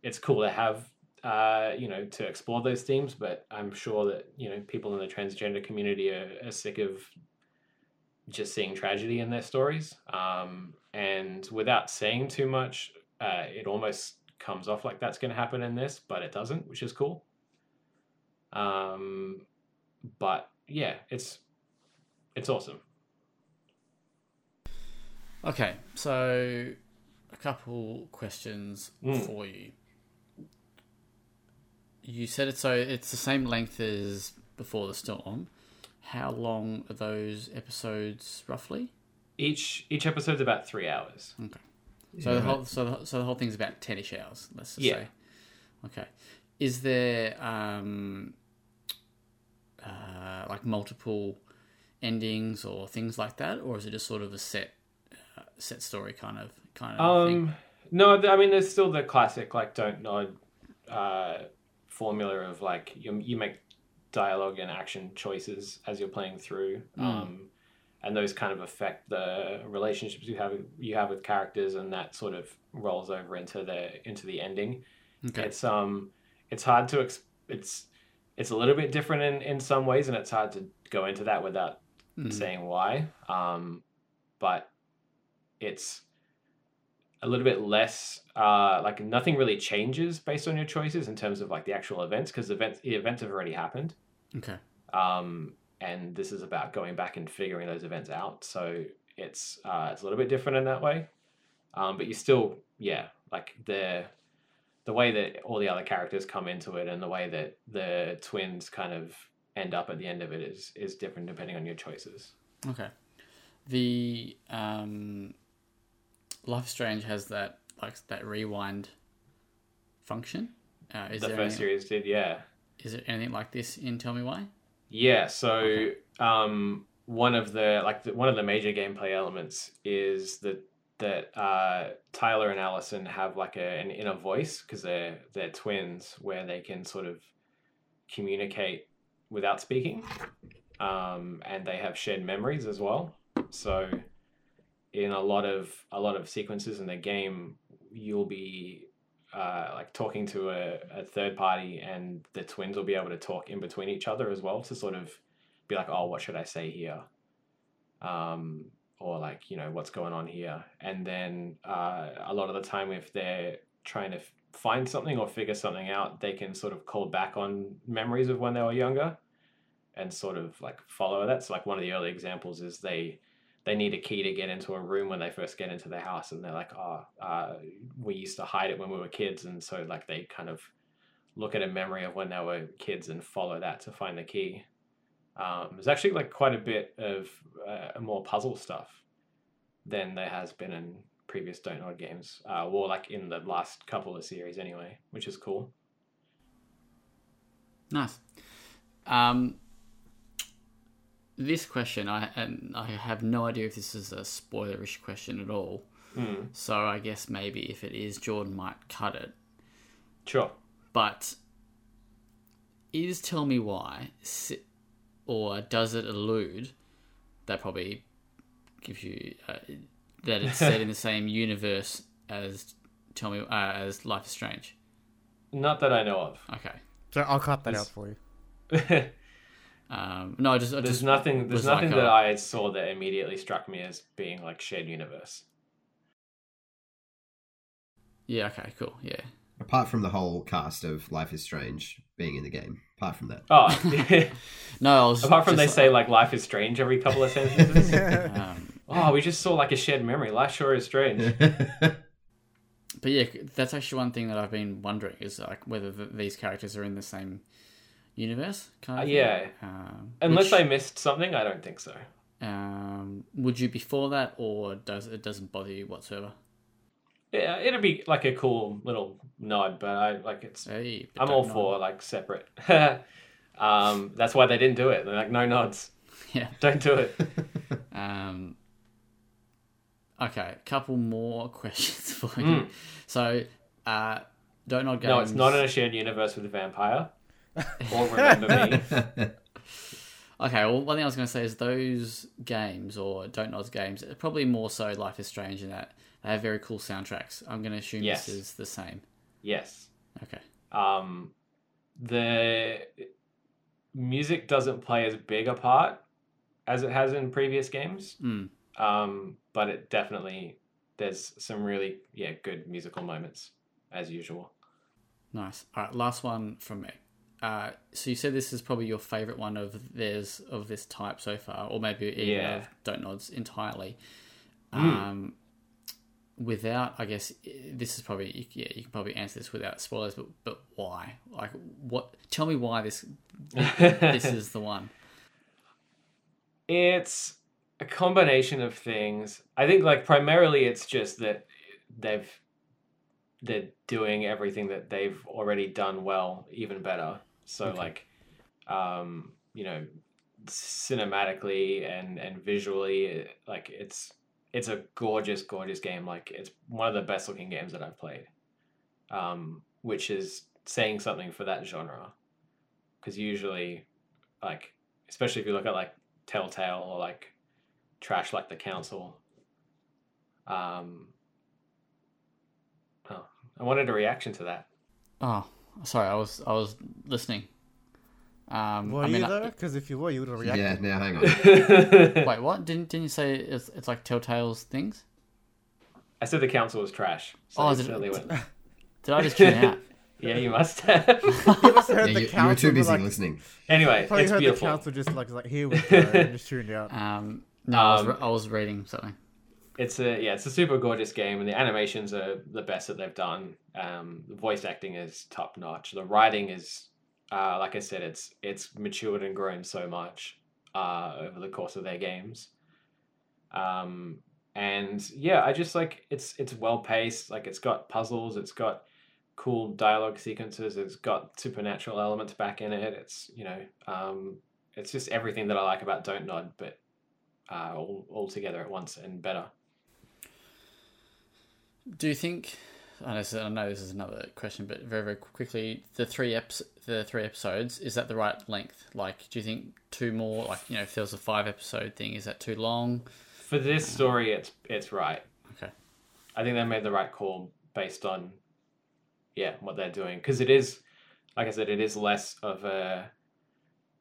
it's cool to have uh, you know, to explore those themes. But I'm sure that you know people in the transgender community are, are sick of just seeing tragedy in their stories. Um, and without saying too much, uh, it almost comes off like that's going to happen in this, but it doesn't, which is cool. Um, but yeah, it's it's awesome. Okay, so a couple questions Mm. for you. You said it so it's the same length as Before the Storm. How long are those episodes roughly? Each each episode's about three hours. Okay. So Yeah, the whole so the, so the whole thing's about ten-ish hours. Let's just Yeah. say. Okay. Is there um, uh, like multiple endings or things like that, or is it just sort of a set uh, set story kind of kind of thing? Um, no, I mean there's still the classic like don't nod uh, formula of like you you make dialogue and action choices as you're playing through, um, and those kind of affect the relationships you have you have with characters, and that sort of rolls over into the into the ending. Okay. It's um it's hard to ex- it's it's a little bit different in in some ways, and it's hard to go into that without Mm. saying why. Um, but it's a little bit less uh, like nothing really changes based on your choices in terms of like the actual events because the events the events have already happened. Okay. Um, and this is about going back and figuring those events out. So it's uh, it's a little bit different in that way. Um, but you still yeah like the the way that all the other characters come into it and the way that the twins kind of end up at the end of it is is different depending on your choices. Okay. The um, Life Strange has that like that rewind function. Uh, is the first series did, yeah. is there anything like this in Tell Me Why? Yeah, so Okay. um, one of the like the, one of the major gameplay elements is that that uh, Tyler and Allison have like a, an inner voice because they're they're twins where they can sort of communicate without speaking, um, and they have shared memories as well. So in a lot of a lot of sequences in the game, you'll be uh, like talking to a, a third party and the twins will be able to talk in between each other as well to sort of be like oh what should i say here? Um, or like you know what's going on here? And then uh, a lot of the time if they're trying to f- find something or figure something out they can sort of call back on memories of when they were younger and sort of like follow that. So like one of the early examples is they they need a key to get into a room when they first get into the house and they're like oh uh, we used to hide it when we were kids. And so like they kind of look at a memory of when they were kids and follow that to find the key. Um, there's actually like quite a bit of uh, more puzzle stuff than there has been in previous don't nod games uh, or like in the last couple of series anyway which is cool. Nice. Um, this question, I and I have no idea if this is a spoilerish question at all. Hmm. So I guess maybe if it is, Jordan might cut it. sure But is tell me why, si- or does it allude? That probably gives you uh, that it's set in the same universe as tell me uh, as Life is Strange. not that i know of Okay. So I'll cut that This- out for you. there's Um, no, I just I just, nothing there's was like nothing that i saw that immediately struck me as being like shared universe Yeah. Okay. Cool. Yeah. Apart from the whole cast of Life is Strange being in the game, apart from that. oh No, I was apart from they just- say like life is strange every couple of sentences Um, oh we just saw like a shared memory life sure is strange but yeah, that's actually one thing that I've been wondering is like whether th these characters are in the same universe. Kind Uh, of. yeah. Um, unless which, i missed something i don't think so Um, would you be for that, or does it doesn't bother you whatsoever? Yeah, it'd be like a cool little nod, but i like it's hey, i'm all know. for like separate. um, that's why they didn't do it. They're like, no nods, Yeah. don't do it. Um, okay, a couple more questions for you. Mm. So, uh, don't nod games. No, it's not in a shared universe with a Vampyr. Or remember me. Okay, well, one thing I was going to say is those games or Don't Nod's games, probably more so Life is Strange in that they have very cool soundtracks. I'm going to assume Yes. this is the same. Yes. Okay. Um, the music doesn't play as big a part as it has in previous games, Mm. um, but it definitely there's some really yeah good musical moments as usual. Nice. All right, last one from me. Uh, so you said this is probably your favorite one of theirs of this type so far, or maybe even Yeah. of Don't Nods entirely. Mm. Um, without, I guess this is probably yeah, you can probably answer this without spoilers, but but why? Like, what? Tell me why this this is the one. It's a combination of things. I think like primarily it's just that they've they're doing everything that they've already done well even better. So Okay. like um you know cinematically and and visually like it's it's a gorgeous gorgeous game like it's one of the best looking games that I've played. Um which is saying something for that genre. Cuz usually like especially if you look at like Telltale or like trash like the council. Um, oh, I wanted a reaction to that. Oh, sorry, I was I was listening. Um, Were I mean, you though? Because if you were, you would have reacted. Yeah, now hang on. wait, what? Didn't didn't you say it's it's like Telltale's things? I said the council was trash. So Oh, it is it- Did I just tune out? yeah, you must have. You must have heard Yeah, the you, you were too busy like, listening. anyway, Probably it's heard beautiful. the council just like like here we go and just tuned out. Um, no, I, was, Um, re- I was reading something. It's a yeah, it's a super gorgeous game, and the animations are the best that they've done. Um, the voice acting is top notch. The writing is, uh, like I said, it's it's matured and grown so much uh, over the course of their games. Um, and yeah, I just like it's it's well paced. Like it's got puzzles. It's got cool dialogue sequences. It's got supernatural elements back in it. It's you know, um, it's just everything that I like about Don't Nod, but uh, all all together at once and better. Do you think? I know, this is- I know this is another question, but very very quickly, the three eps, the three episodes, is that the right length? Like, do you think two more? Like, you know, if there was a five episode thing, is that too long? For this story, it's it's right. Okay. I think they made the right call based on, yeah, what they're doing. Because it is, like I said, it is less of a.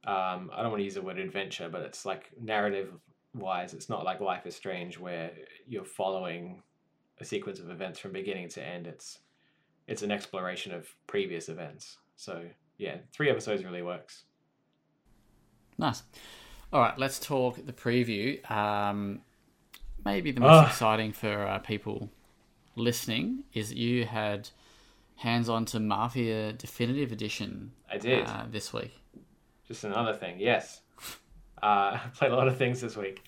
Um, I don't want to use the word adventure, but it's like narrative wise, it's not like Life is Strange where you're following a sequence of events from beginning to end. It's it's an exploration of previous events. So yeah, three episodes really works. Nice. All right, let's talk the preview. Um, maybe the most Ah. exciting for uh, people listening is that you had hands on to Mafia Definitive Edition I did. uh, this week. Just another thing. Yes, uh, I played a lot of things this week.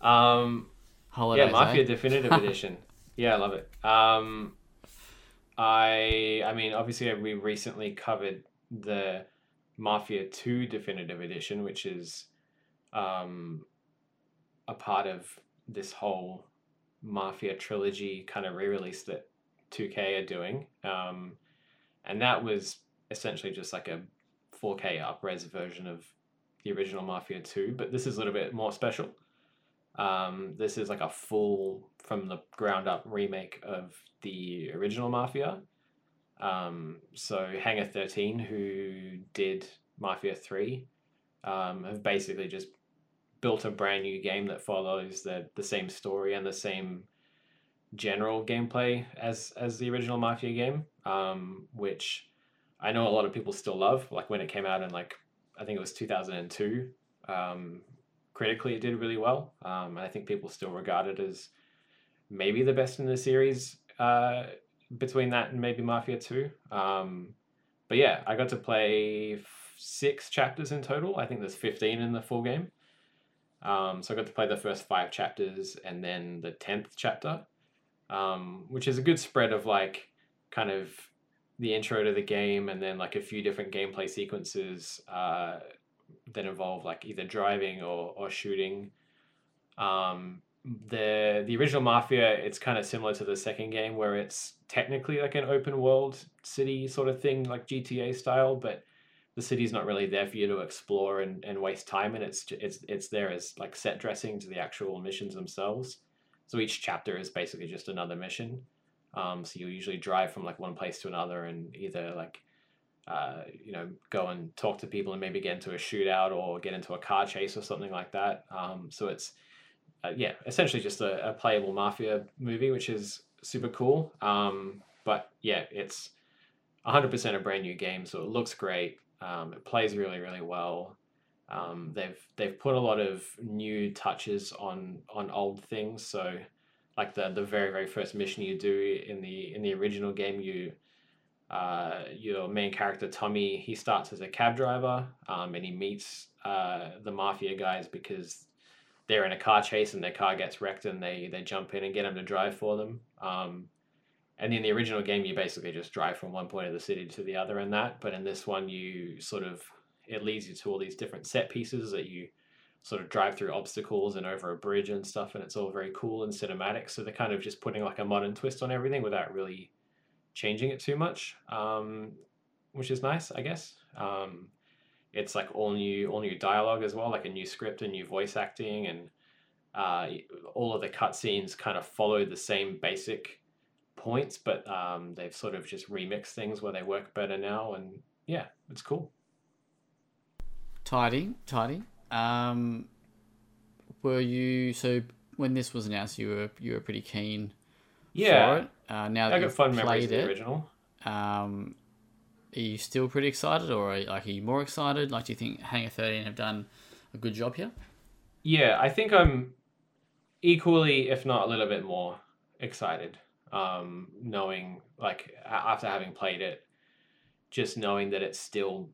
Um, Holidays, yeah, Mafia eh? Definitive Edition. Yeah, I love it. Um, I I mean, obviously, we recently covered the Mafia Two Definitive Edition, which is um, a part of this whole Mafia trilogy kind of re-release that 2K are doing, um, and that was essentially just like a 4K upres version of the original Mafia 2, but this is a little bit more special. Um, this is like a full from the ground up remake of the original Mafia. Um, so Hangar 13, who did Mafia 3, um, have basically just built a brand new game that follows the, the same story and the same general gameplay as as the original Mafia game, um, which I know a lot of people still love. Like when it came out in like I think it was 2002. Um, critically, it did really well. Um, and I think people still regard it as maybe the best in the series uh, between that and maybe Mafia 2. Um, but yeah, I got to play f- six chapters in total. I think there's 15 in the full game. Um, so I got to play the first five chapters and then the 10th chapter, um, which is a good spread of like kind of the intro to the game and then like a few different gameplay sequences uh, that involve like either driving or, or shooting. Um, the the original Mafia, it's kind of similar to the second game where it's technically like an open world city sort of thing, like GTA style, but the city's not really there for you to explore and, and waste time, and it's it's it's there as like set dressing to the actual missions themselves. So each chapter is basically just another mission. Um, so you usually drive from like one place to another and either like uh, you know, go and talk to people and maybe get into a shootout or get into a car chase or something like that. Um, so it's uh, yeah, essentially just a, a, playable mafia movie, which is super cool. Um, but yeah, it's 100% a brand new game, so it looks great. Um, it plays really, really well. Um, they've they've put a lot of new touches on on old things. So, like the the very very first mission you do in the in the original game, you uh, your main character Tommy he starts as a cab driver, um, and he meets uh, the mafia guys because they're in a car chase and their car gets wrecked, and they they jump in and get him to drive for them. Um, and in the original game, you basically just drive from one point of the city to the other, and that. But in this one, you sort of it leads you to all these different set pieces that you sort of drive through obstacles and over a bridge and stuff, and it's all very cool and cinematic. So they're kind of just putting like a modern twist on everything without really changing it too much, um, which is nice, I guess. Um, it's like all new, all new dialogue as well, like a new script and new voice acting, and uh, all of the cutscenes kind of follow the same basic points, but um, they've sort of just remixed things where they work better now, and yeah, it's cool. Tidy, tidy. Um, were you so when this was announced? You were you were pretty keen. Yeah. Uh, now that I got you've fun memories played of the it, original. um, are you still pretty excited, or are, like are you more excited? Like, do you think Hangar Thirteen have done a good job here? Yeah, I think I'm equally, if not a little bit more, excited. Um, knowing, like, after having played it, just knowing that it's still,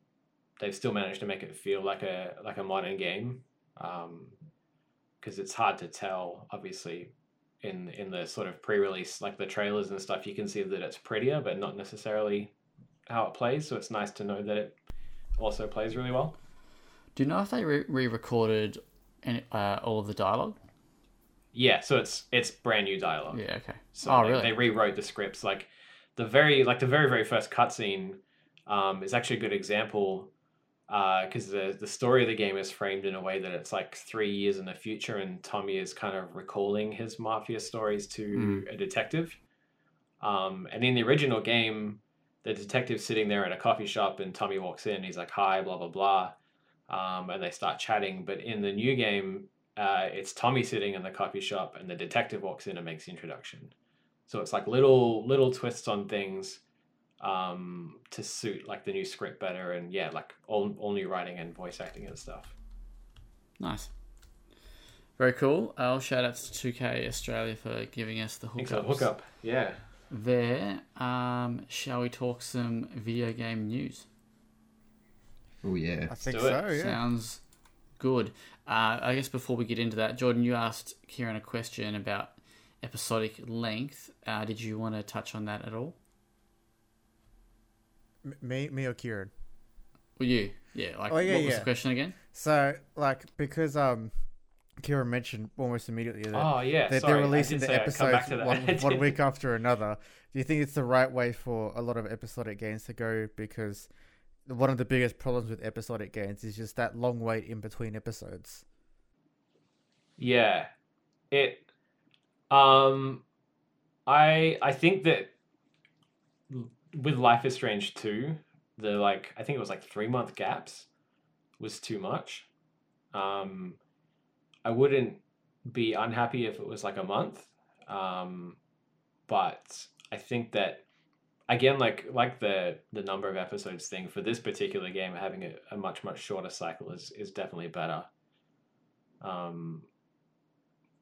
they've still managed to make it feel like a like a modern game. Because it's hard to tell, obviously, in in the sort of pre-release, like the trailers and stuff, you can see that it's prettier, but not necessarily how it plays. So it's nice to know that it also plays really well. Do you know if they re- re-recorded any, uh, all of the dialogue? Yeah, so it's it's brand new dialogue. Yeah. Okay. So oh, they, really? they rewrote the scripts. Like the very like the very very first cutscene um, is actually a good example because the the story of the game is framed in a way that it's like three years in the future, and Tommy is kind of recalling his mafia stories to Mm. a detective. Um, and in the original game, the detective's sitting there at a coffee shop, and Tommy walks in. He's like, "Hi, blah blah blah," um, and they start chatting. But in the new game, uh, it's Tommy sitting in the coffee shop, and the detective walks in and makes the introduction. So it's like little little twists on things um, to suit like the new script better, and yeah, like all all new writing and voice acting and stuff. Nice. Very cool. I'll shout out to 2K Australia for giving us the Thanks for hookup. Yeah. There. Um, shall we talk some video game news? Oh yeah. I think so. Yeah. Sounds good. Uh, I guess before we get into that, Jordan, you asked Kieran a question about episodic length. Uh, did you want to touch on that at all? M- Me, me or Kieran? Well, you, yeah. Like, Oh, yeah, what was yeah. the question again? So, like, because um, Kieran mentioned almost immediately that Oh yeah. that sorry, they're releasing the say I'd come back episodes one, one week after another. Do you think it's the right way for a lot of episodic games to go? Because one of the biggest problems with episodic games is just that long wait in between episodes. Yeah. It um I I think that with Life is Strange 2, the like I think it was like 3 month gaps was too much. Um I wouldn't be unhappy if it was like a month. Um but I think that again like like the the number of episodes thing for this particular game having a, a much much shorter cycle is is definitely better. Um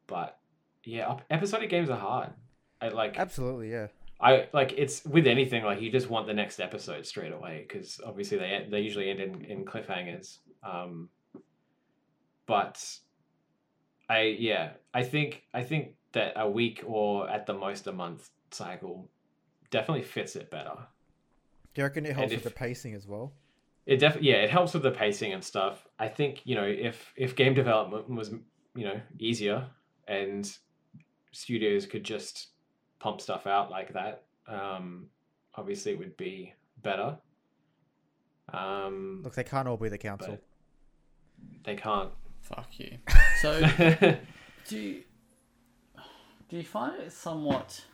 but yeah, episodic games are hard. I like Absolutely, yeah. I like it's with anything like you just want the next episode straight away because obviously they they usually end in, in cliffhangers. Um, but I yeah I think I think that a week or at the most a month cycle definitely fits it better. Do you reckon it helps if- with the pacing as well? It def yeah it helps with the pacing and stuff. I think you know if if game development was you know easier and studios could just pump stuff out like that, um, obviously it would be better. Um, Look, they can't all be the council. they can't. Fuck you. So, do you, do you find it somewhat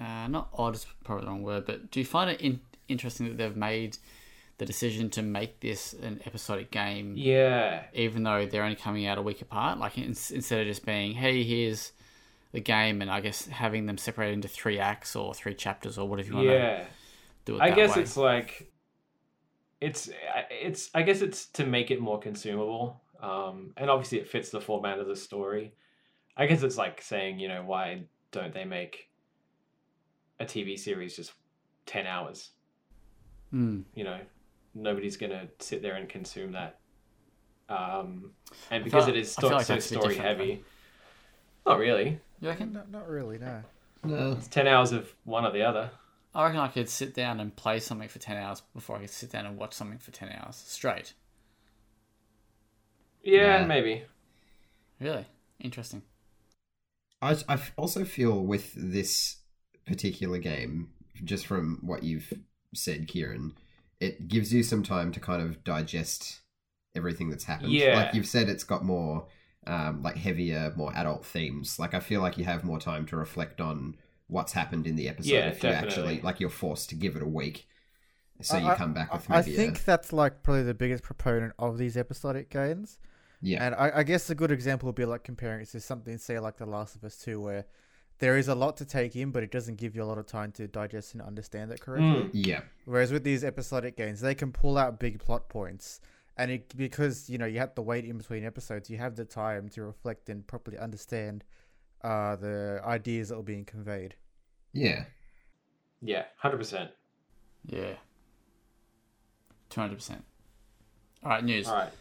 uh, not odd is probably the wrong word, but do you find it in, interesting that they've made the decision to make this an episodic game, Yeah. even though they're only coming out a week apart. Like in, instead of just being, hey, here's the game, and I guess having them separated into three acts or three chapters or whatever you want to do it. I guess way. it's like it's it's I guess it's to make it more consumable. Um, and obviously it fits the format of the story. I guess it's like saying, you know, why don't they make a TV series just 10 hours? Hmm. You know, nobody's to sit there and consume that. Um, and because feel- it is sto- like so that's a bit story heavy. Not really. You reckon? Not, not really, no. No. It's 10 hours of one or the other. I reckon I could sit down and play something for 10 hours before I could sit down and watch something for 10 hours straight. Yeah, Yeah. maybe. Really? Interesting. I, I also feel with this particular game, just from what you've said, Kieran, it gives you some time to kind of digest everything that's happened. Yeah. Like you've said, it's got more, um, like heavier, more adult themes. Like I feel like you have more time to reflect on what's happened in the episode Yeah, if you definitely. actually, like you're forced to give it a week. So you I- come back with I maybe I think a, that's like probably the biggest proponent of these episodic games. yeah. And I, I guess a good example would be like comparing it to something, say, like The Last of Us 2, where there is a lot to take in, but it doesn't give you a lot of time to digest and understand it correctly. Mm. yeah. Whereas with these episodic games, they can pull out big plot points. And it, because, you know, you have to wait in between episodes, you have the time to reflect and properly understand uh, the ideas that are being conveyed. Yeah. Yeah, 100%. Yeah. 200%. All right, news. All right.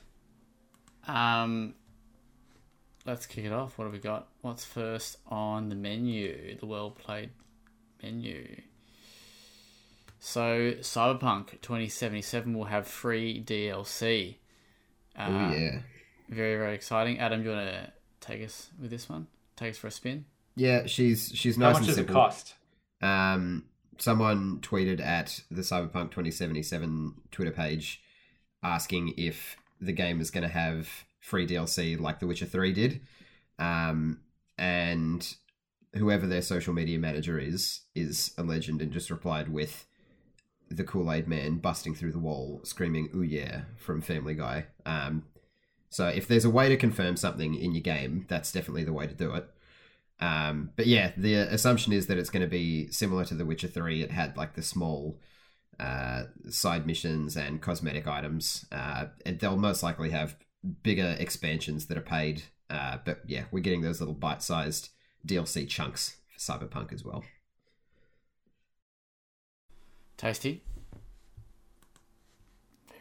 Um, let's kick it off. What have we got? What's first on the menu? The well played menu. So, Cyberpunk 2077 will have free DLC. Uh, oh yeah. Very, very exciting. Adam, do you want to take us with this one? Take us for a spin? Yeah, she's she's How nice much and does it cost? Um, someone tweeted at the Cyberpunk 2077 Twitter page asking if the game is going to have free DLC like The Witcher 3 did. Um, and whoever their social media manager is, is a legend and just replied with the Kool Aid Man busting through the wall screaming, Ooh yeah, from Family Guy. Um, so if there's a way to confirm something in your game, that's definitely the way to do it. Um, but yeah, the assumption is that it's going to be similar to The Witcher 3. It had like the small uh, side missions and cosmetic items. Uh, and they'll most likely have bigger expansions that are paid. Uh, but yeah, we're getting those little bite sized DLC chunks for Cyberpunk as well. Tasty.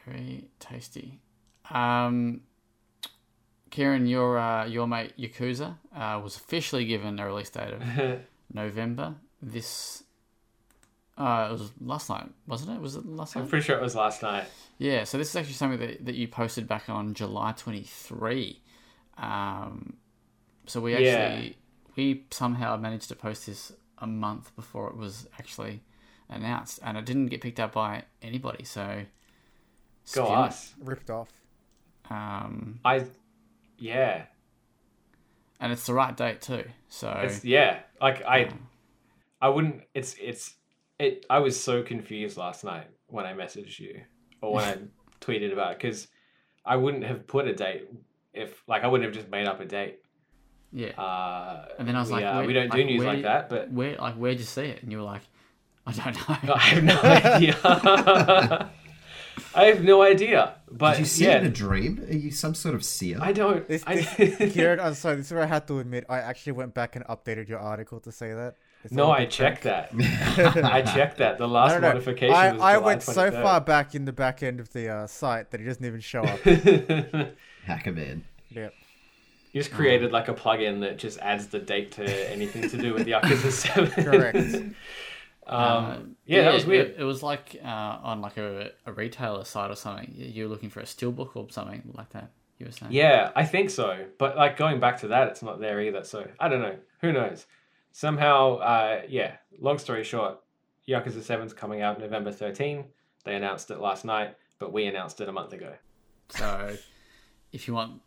Very tasty. Um, Kieran, your uh, your mate Yakuza uh, was officially given a release date of November. This uh, it was last night, wasn't it? Was it last I'm pretty sure it was last night. Yeah. So this is actually something that, that you posted back on July twenty three. Um, so we Yeah. actually we somehow managed to post this a month before it was actually announced, and it didn't get picked up by anybody. So Go us. Ripped off. Um, I, yeah, and it's the right date too. So it's yeah. Like I, I wouldn't. It's it's it. I was so confused last night when I messaged you or when I tweeted about it because I wouldn't have put a date if like I wouldn't have just made up a date. yeah. Uh, And then I was we, like, uh, where- we don't do like, news where- like that, but where like where'd you see it? And you were like, I don't know. I have no idea. I have no idea. But Did you see yeah, it in a dream? Are you some sort of seer? I don't. This, I, this, Kieran, I'm sorry, this is where I had to admit I actually went back and updated your article to say that. It's no, all a I big checked prank. that. I checked that. The last I modification I, was I July went so far back in the back end of the uh, site that it doesn't even show up. Hacker man. Yep. You just created like a plugin that just adds the date to anything to do with the Yakuza Seven. Correct. Um, yeah, that was weird. It, it was like uh, on like a, a retailer site or something. You were looking for a steelbook or something like that. You were saying. Yeah, I think so. But like going back to that, it's not there either. So I don't know. Who knows? Somehow, uh, yeah. Long story short, Yakuza 7's coming out November 13. They announced it last night, but we announced it a month ago. So, if you want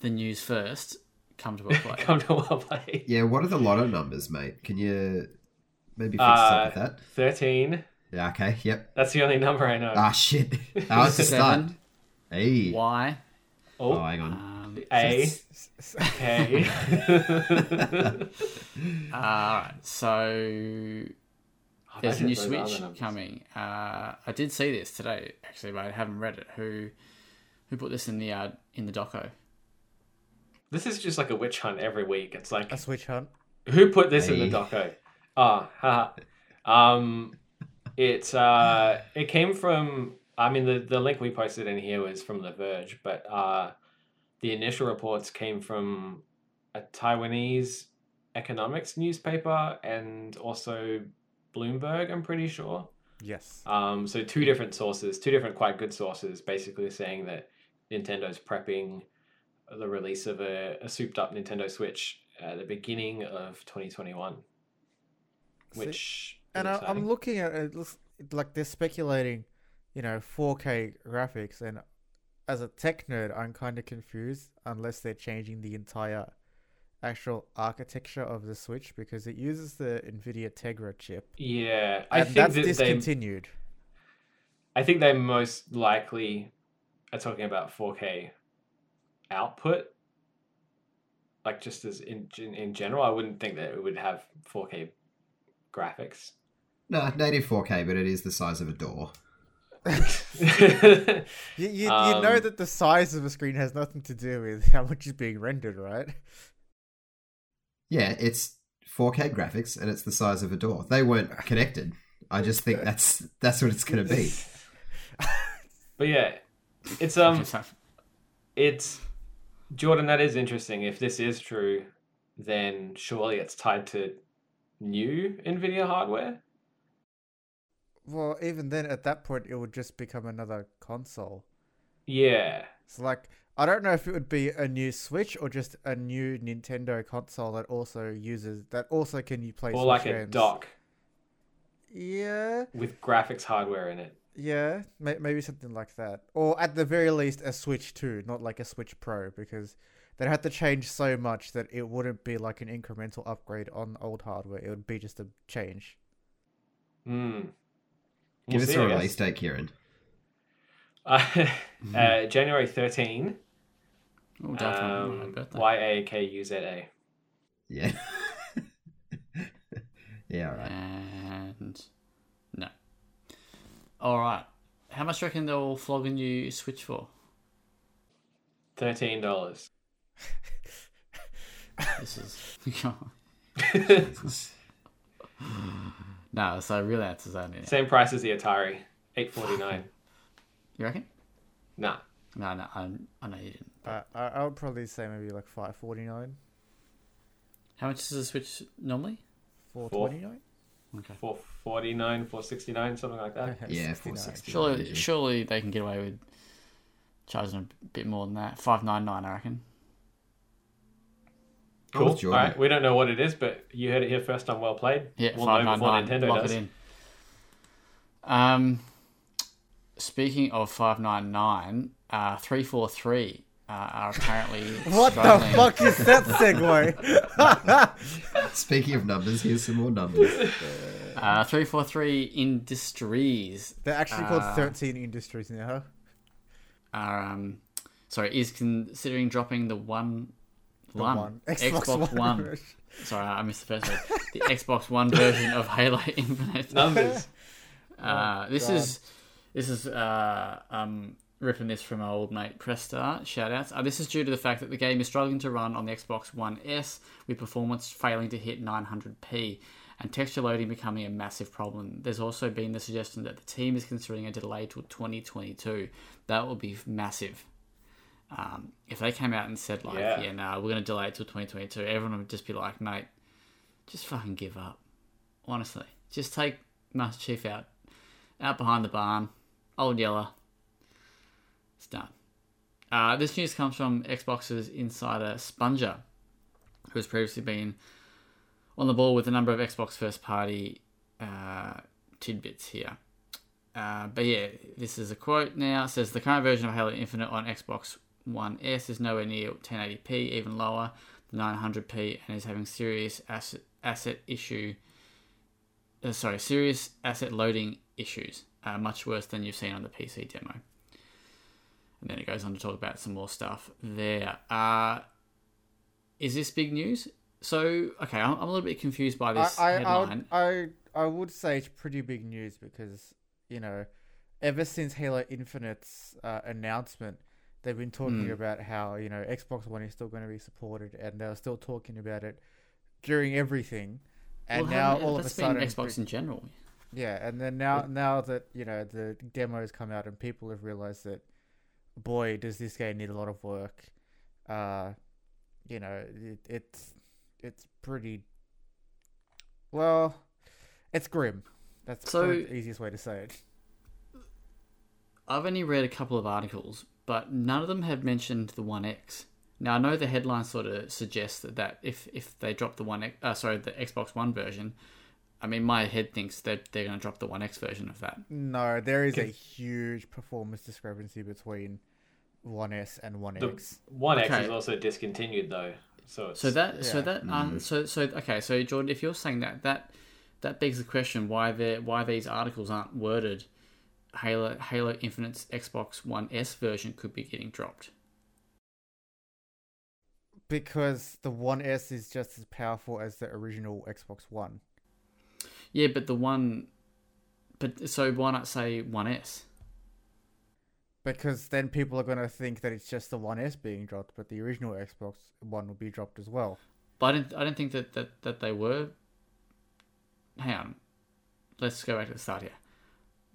the news first, come to a play. Come to well play. Yeah, what are the lotto numbers, mate? Can you maybe fix us Uh, up with that? 13, Yeah, okay, yep. That's the only number I know. Ah, shit. That was the start. Seven. Hey. Y. Oh, oh, hang on. Um, A. K. all right. So there's a new Switch coming. Uh, I did see this today, actually, but I haven't read it. Who who put this in the uh, in the doco? This is just like a witch hunt every week. It's like A switch hunt. Who put this in the Hey. doco? Ah, haha. Um, it's uh, it came from. I mean, the the link we posted in here was from The Verge, but uh, the initial reports came from a Taiwanese economics newspaper and also Bloomberg. I'm pretty sure. Yes. Um, so two different sources, two different quite good sources, basically saying that Nintendo's prepping the release of a, a souped up Nintendo Switch at the beginning of 2021, See, which And I, i'm looking at it, looks like they're speculating, you know, 4K graphics. And as a tech nerd, I'm kind of confused unless they're changing the entire actual architecture of the Switch because it uses the NVIDIA Tegra chip. yeah, I think that's that they, discontinued. I think they most likely are talking about 4K output. Like just as in in, in general, I wouldn't think that it would have 4K graphics. No, native 4K, but it is the size of a door. You, you, you know Um, that the size of a screen has nothing to do with how much is being rendered, right? Yeah, it's 4K graphics and it's the size of a door. They weren't connected. I just think that's that's what it's going to be. but yeah, it's um, it's Jordan. That is interesting. If this is true, then surely it's tied to new Nvidia hardware. Well, even then, at that point, it would just become another console. Yeah, It's like I don't know if it would be a new Switch or just a new Nintendo console that also uses that also can you play or Switch like a dock Yeah, with graphics hardware in it. yeah, may- maybe something like that, or at the very least a Switch Two, not like a Switch Pro, because they'd have to change so much that it wouldn't be like an incremental upgrade on old hardware. It would be just a change. Give We'll us see, a I guess. release date, Kieran. Uh, uh, January 13. Oh, Um. Y A K U Z A. Yeah. yeah, all right. And no. All right. How much do you reckon they'll flog a new Switch for? Thirteen dollars. This is no. So real answers are yeah. Same price as the Atari. Eight forty nine. You reckon? Nah. No, no. I, I know you didn't. Uh, I, I would probably say maybe like five forty nine, How much does a Switch normally? four Four. twenty nine. Okay. Four forty nine, four sixty nine, something like that. Yeah, 460. Surely, surely they can get away with charging a bit more than that. Five nine nine, I reckon. Oh, Cool. All Jordan. right. We don't know what it is, but you heard it here first on Well Played. Yeah, we'll know before. Nintendo Lock does. it in. Um, speaking of five nine nine, uh, three four three uh, are apparently What struggling. the fuck is that segue? Speaking of numbers, here's some more numbers. Uh, three four three Industries They're actually called Uh, thirteen industries now. are um, sorry, is considering dropping the one. The One. Xbox, Xbox One. One. version. Sorry, I missed the first one. The Xbox One version of Halo Infinite. Numbers. Uh, this Oh, God. is this is uh, um, ripping this from our old mate Prestar. Shoutouts. Uh, this is due to the fact that the game is struggling to run on the Xbox One S, with performance failing to hit 900p and texture loading becoming a massive problem. There's also been the suggestion that the team is considering a delay till 2022. That would be massive. Um, if they came out and said like, Yeah. yeah, no, we're going to delay it till 2022, everyone would just be like, mate, just fucking give up. Honestly, just take Master Chief out, out behind the barn, old Yeller. It's done. Uh, this news comes from Xbox's insider Sponger, who has previously been on the ball with a number of Xbox first party uh, tidbits here. Uh, but yeah, this is a quote now. It says the current version of Halo Infinite on Xbox One S is nowhere near 1080p, even lower than 900p, and is having serious asset, asset issue uh, sorry, serious asset loading issues, uh, much worse than you've seen on the PC demo. And then it goes on to talk about some more stuff there. Uh, is this big news? So, okay, I'm, I'm a little bit confused by this I, I, headline. would, I, I would say it's pretty big news because, you know, ever since Halo Infinite's uh, announcement, they've been talking Hmm. about how, you know, Xbox One is still going to be supported and they're still talking about it during everything. And Well, now all of a sudden, Xbox in general. yeah, and then now now that you know the demos come out and people have realized that, boy, does this game need a lot of work. Uh, you know, it, it's it's pretty. Well, it's grim. That's So- the easiest way to say it. I've only read a couple of articles, but none of them have mentioned the One X. Now I know the headline sort of suggests that, that if if they drop the One X, uh, sorry, the Xbox One version, I mean my head thinks that they're going to drop the One X version of that. No, there is a huge performance discrepancy between One S and One The X. One X Okay. is also discontinued though, so it's, So that so Yeah. that um, so so okay, so Jordan, if you're saying that that that begs the question why they why these articles aren't worded. Halo Halo Infinite's Xbox One S version could be getting dropped. Because the One S is just as powerful as the original Xbox One. Yeah, but the one, but so why not say One S? Because then people are going to think that it's just the One S being dropped, but the original Xbox One will be dropped as well. But I didn't. I didn't think that, that, that they were. Hang on, let's go back to the start here.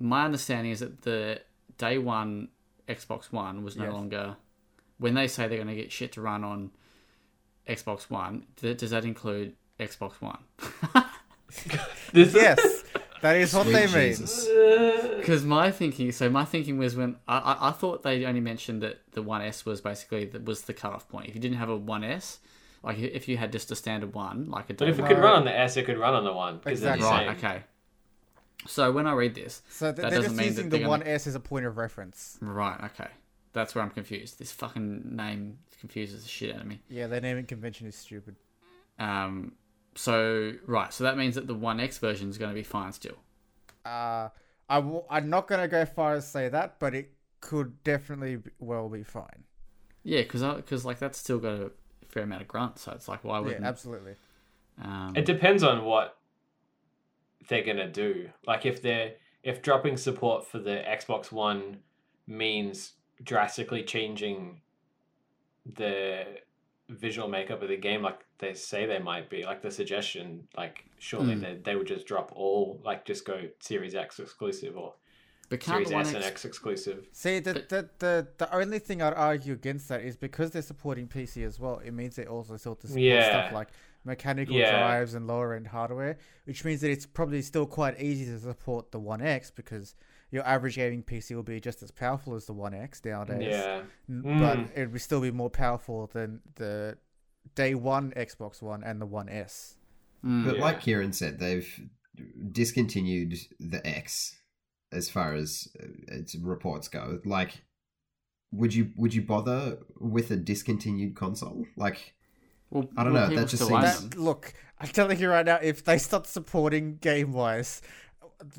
My understanding is that the day one Xbox One was no Yes. longer. When they say they're going to get shit to run on Xbox One, th- does that include Xbox One? Yes, that is what Sweet they mean. Because my thinking, so my thinking was when I, I, I thought they only mentioned that the One S was basically that was the cutoff point. If you didn't have a One S, like if you had just a standard one, like a But if it could run on the S, it could run on the one. Exactly. right, okay. So when I read this, So th- That they're doesn't just mean using that the they're One gonna- S as a point of reference. right, okay, that's where I'm confused. This fucking name confuses the shit out of me. Yeah, their naming convention is stupid. Um, so right, so that means that the One X version is going to be fine still. Uh, I w- I'm not going to go far as say that, but it could definitely well be fine. Yeah, because because like that's still got a fair amount of grunt, so it's like why wouldn't? Yeah, absolutely. um, It depends on what they're gonna do. Like if they're if dropping support for the Xbox One means drastically changing the visual makeup of the game, like they say they might be, like the suggestion, like surely Mm. they, they would just drop all, like just go Series X exclusive or but Series the S and X? X exclusive. See, the, But- the, the, the only thing I'd argue against that is because they're supporting PC as well, it means they also still to support Yeah. stuff like mechanical Yeah. drives and lower end hardware, which means that it's probably still quite easy to support the One X because your average gaming PC will be just as powerful as the One X nowadays. Yeah. N- Mm. But it would still be more powerful than the day one Xbox One and the One S. Mm. But Yeah. like Kieran said, they've discontinued the X as far as uh, its reports go. Like, would you would you bother with a discontinued console? Like, Well, I don't know, that just seems- That, look, I'm telling you right now, if they stop supporting game wise,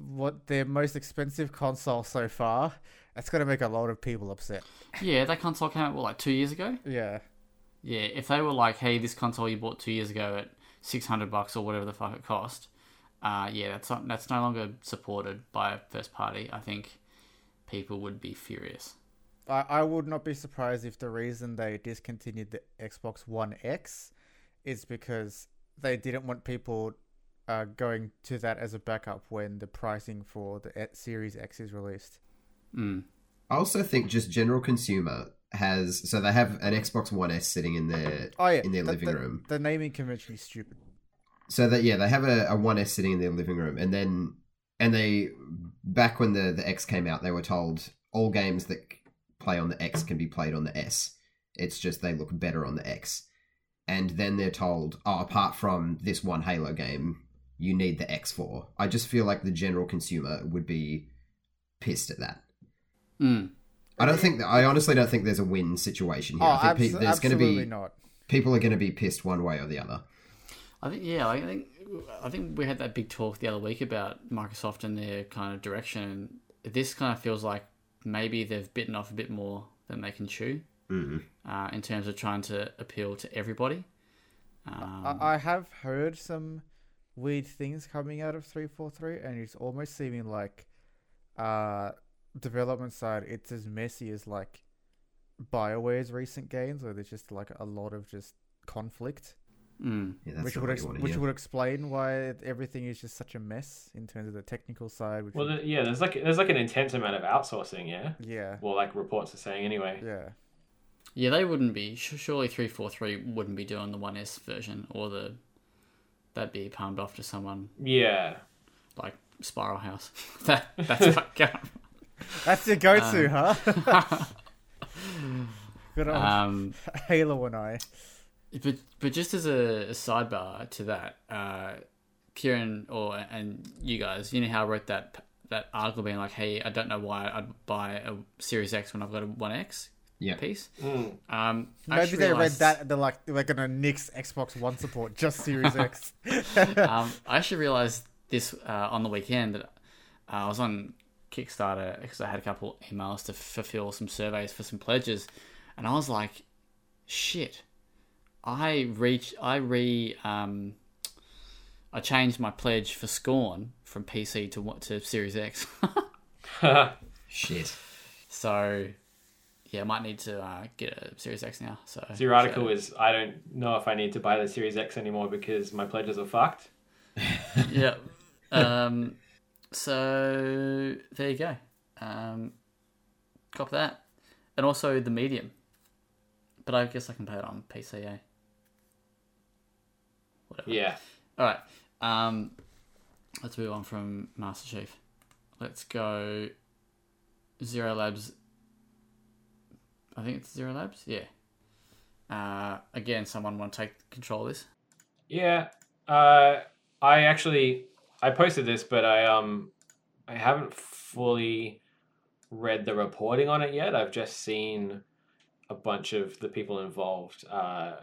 what their most expensive console so far, that's gonna make a lot of people upset. Yeah, that console came out what, like two years ago. Yeah. Yeah, if they were like, "Hey, this console you bought two years ago at six hundred bucks or whatever the fuck it cost," uh, yeah, that's not, that's no longer supported by a first party. I think people would be furious. I, I would not be surprised if the reason they discontinued the Xbox One X is because they didn't want people uh, going to that as a backup when the pricing for the Series X is released. Mm. I also think just general consumer has so they have an Xbox One S sitting in their Oh yeah, in their the- living the- room. The naming convention is stupid. So that yeah, they have a, a One S sitting in their living room, and then and they back when the the X came out, they were told all games that play on the X can be played on the S. It's just they look better on the X, and then they're told, oh, apart from this one Halo game, you need the X for. I just feel like the general consumer would be pissed at that. Mm. I don't think that. I honestly don't think there's a win situation here. Oh, I think abso- pe- there's going to be not. people are going to be pissed one way or the other. I think yeah, I think I think we had that big talk the other week about Microsoft and their kind of direction. This kind of feels like maybe they've bitten off a bit more than they can chew Mm. uh, in terms of trying to appeal to everybody. Um, I, I have heard some weird things coming out of 343, and it's almost seeming like uh, development side, it's as messy as like BioWare's recent games, where there's just like a lot of just conflict, mm, Yeah, that's which would ex- you want to which would explain why everything is just such a mess in terms of the technical side. Which Well, would- the, yeah, there's like there's like an intense amount of outsourcing. Yeah. yeah, Well, like reports are saying anyway. yeah. yeah, they wouldn't be. Surely three four three wouldn't be doing the one S version or the that'd be palmed off to someone Yeah. like Spiral House. that that's what go. That's your go-to, huh? Good old Um, Halo and I. But but just as a, a sidebar to that, uh, Kieran or and you guys, you know how I wrote that that article being like, "Hey, I don't know why I'd buy a Series X when I've got a One X Yeah. piece." Mm. Um, Maybe actually they read realised- that. They're like they're gonna nix Xbox One support, just Series X. um, I actually realized this uh, on the weekend that uh, I was on Kickstarter because I had a couple emails to fulfill some surveys for some pledges, and I was like, "Shit!" I reach, I re, um, I changed my pledge for Scorn from PC to what to Series X, Shit. so yeah, I might need to uh, get a Series X now. So, So your article is I don't know if I need to buy the Series X anymore because my pledges are fucked. yeah. Um, so there you go. Um, cop that, and also the medium. But I guess I can play it on PC. Eh? Whatever. Yeah. All right. Um, let's move on from Master Chief. Let's go. Zero Labs. I think it's Zero Labs. Yeah. Uh, again, someone want to take control of this? Yeah. Uh, I actually I posted this, but I um I haven't fully read the reporting on it yet. I've just seen a bunch of the people involved uh,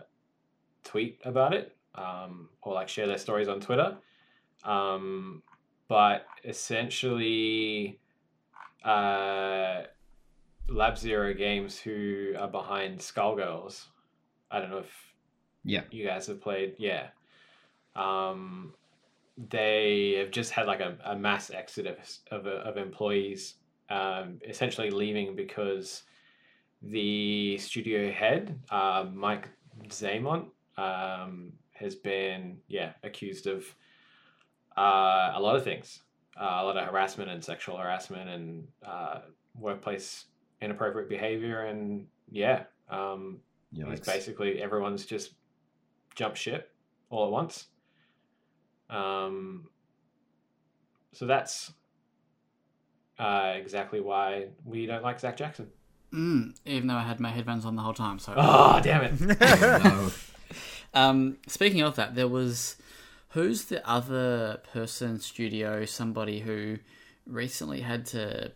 tweet about it um, or like share their stories on Twitter. Um, but essentially, uh, Lab Zero Games, who are behind Skullgirls, I don't know if Yeah. you guys have played. Yeah. Um, they have just had like a, a mass exodus of, of employees, um, essentially leaving because the studio head, uh, Mike Zaimont, um, has been yeah accused of uh, a lot of things, uh, a lot of harassment and sexual harassment and uh, workplace inappropriate behavior, and yeah, um, He's Yikes. basically everyone's just jumped ship all at once. Um, so that's uh, exactly why we don't like Zach Jackson. Mm, even though I had my headphones on the whole time. So, Oh, damn it. No. Um, speaking of that, there was who's the other person, studio, somebody who recently had to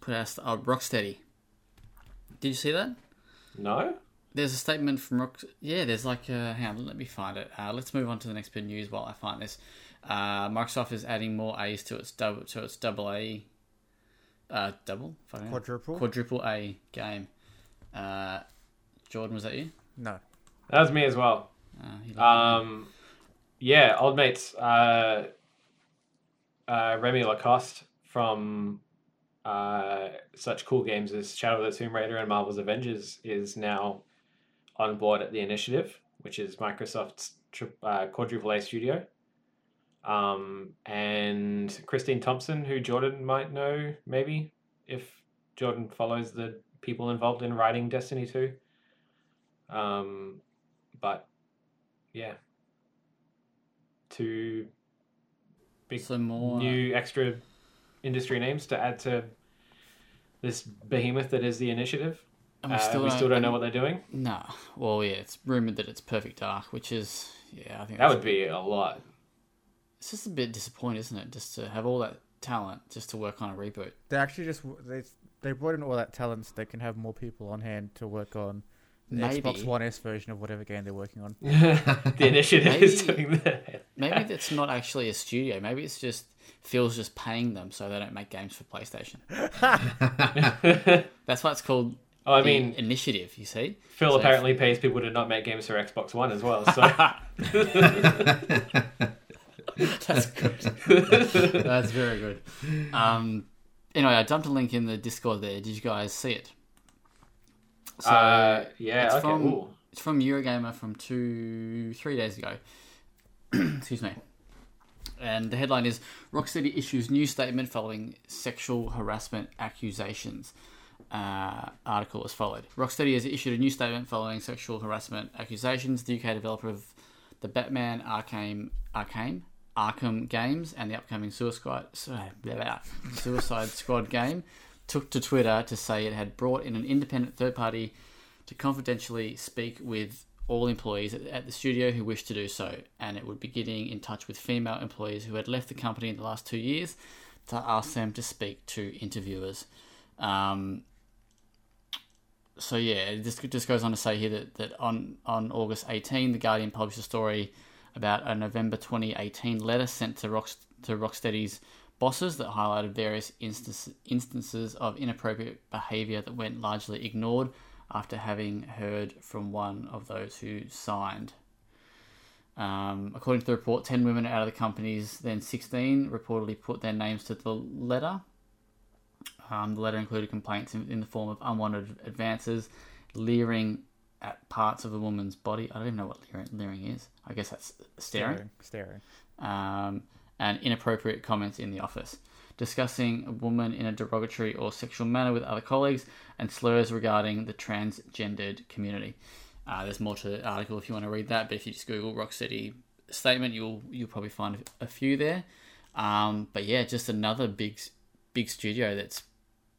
put out st- oh, Rocksteady. Did you see that? No? There's a statement from Rock. Yeah, there's like. Uh, hang on, let me find it. Uh, let's move on to the next bit of news while I find this. Uh, Microsoft is adding more A's to its double to its double A. Uh, double Quadruple? quadruple A game. Uh, Jordan, was that you? no. That was me as well. Uh, Um, yeah, old mates. Uh, uh, Remy Lacoste from uh, such cool games as Shadow of the Tomb Raider and Marvel's Avengers is now on board at the initiative, which is Microsoft's tri- uh, quadruple A studio. Um, and Christine Thompson, who Jordan might know, maybe if Jordan follows the people involved in writing Destiny 2. Um, but yeah, two big Some more. new extra industry names to add to this behemoth that is the initiative. And Uh, we still don't know what they're doing. No. Well, yeah, it's rumored that it's Perfect Dark, which is yeah, I think That that's would be a lot. It's just a bit disappointing, isn't it? Just to have all that talent just to work on a reboot. They actually just they they brought in all that talent so they can have more people on hand to work on The maybe Xbox One S version of whatever game they're working on. the initiative is doing that. maybe it's not actually a studio. Maybe it's just Phil's just paying them so they don't make games for PlayStation. That's why it's called. Oh, I the mean, initiative. You see, Phil so- apparently pays people to not make games for Xbox One as well. So that's good. That's very good. Um, anyway, I dumped a link in the Discord there. Did you guys see it? So uh, yeah, it's okay. from Ooh. it's from Eurogamer from two three days ago. Excuse me. And the headline is Rocksteady issues new statement following sexual harassment accusations. Uh, article as followed. Rocksteady has issued a new statement following sexual harassment accusations. The UK developer of the Batman Arkham Arkham Arkham games and the upcoming Suicide sorry, blah, blah, Suicide Squad game took to Twitter to say it had brought in an independent third party to confidentially speak with all employees at, the studio who wished to do so, and it would be getting in touch with female employees who had left the company in the last two years to ask them to speak to interviewers. Um, so yeah, this just goes on to say here that, that on, on August 18, the Guardian published a story about a November 2018 letter sent to Rock, to Rocksteady's bosses that highlighted various instances instances of inappropriate behaviour that went largely ignored after having heard from one of those who signed. Um, according to the report, 10 women out of the company's then 16 reportedly put their names to the letter. Um, the letter included complaints in, in the form of unwanted advances, leering at parts of a woman's body. I don't even know what leering, leering is. I guess that's staring Staring. um, and inappropriate comments in the office, discussing a woman in a derogatory or sexual manner with other colleagues, and slurs regarding the transgendered community. Uh, there's more to the article if you want to read that, but if you just Google Rocksteady statement, you'll you'll probably find a few there. Um, but yeah, just another big big studio that's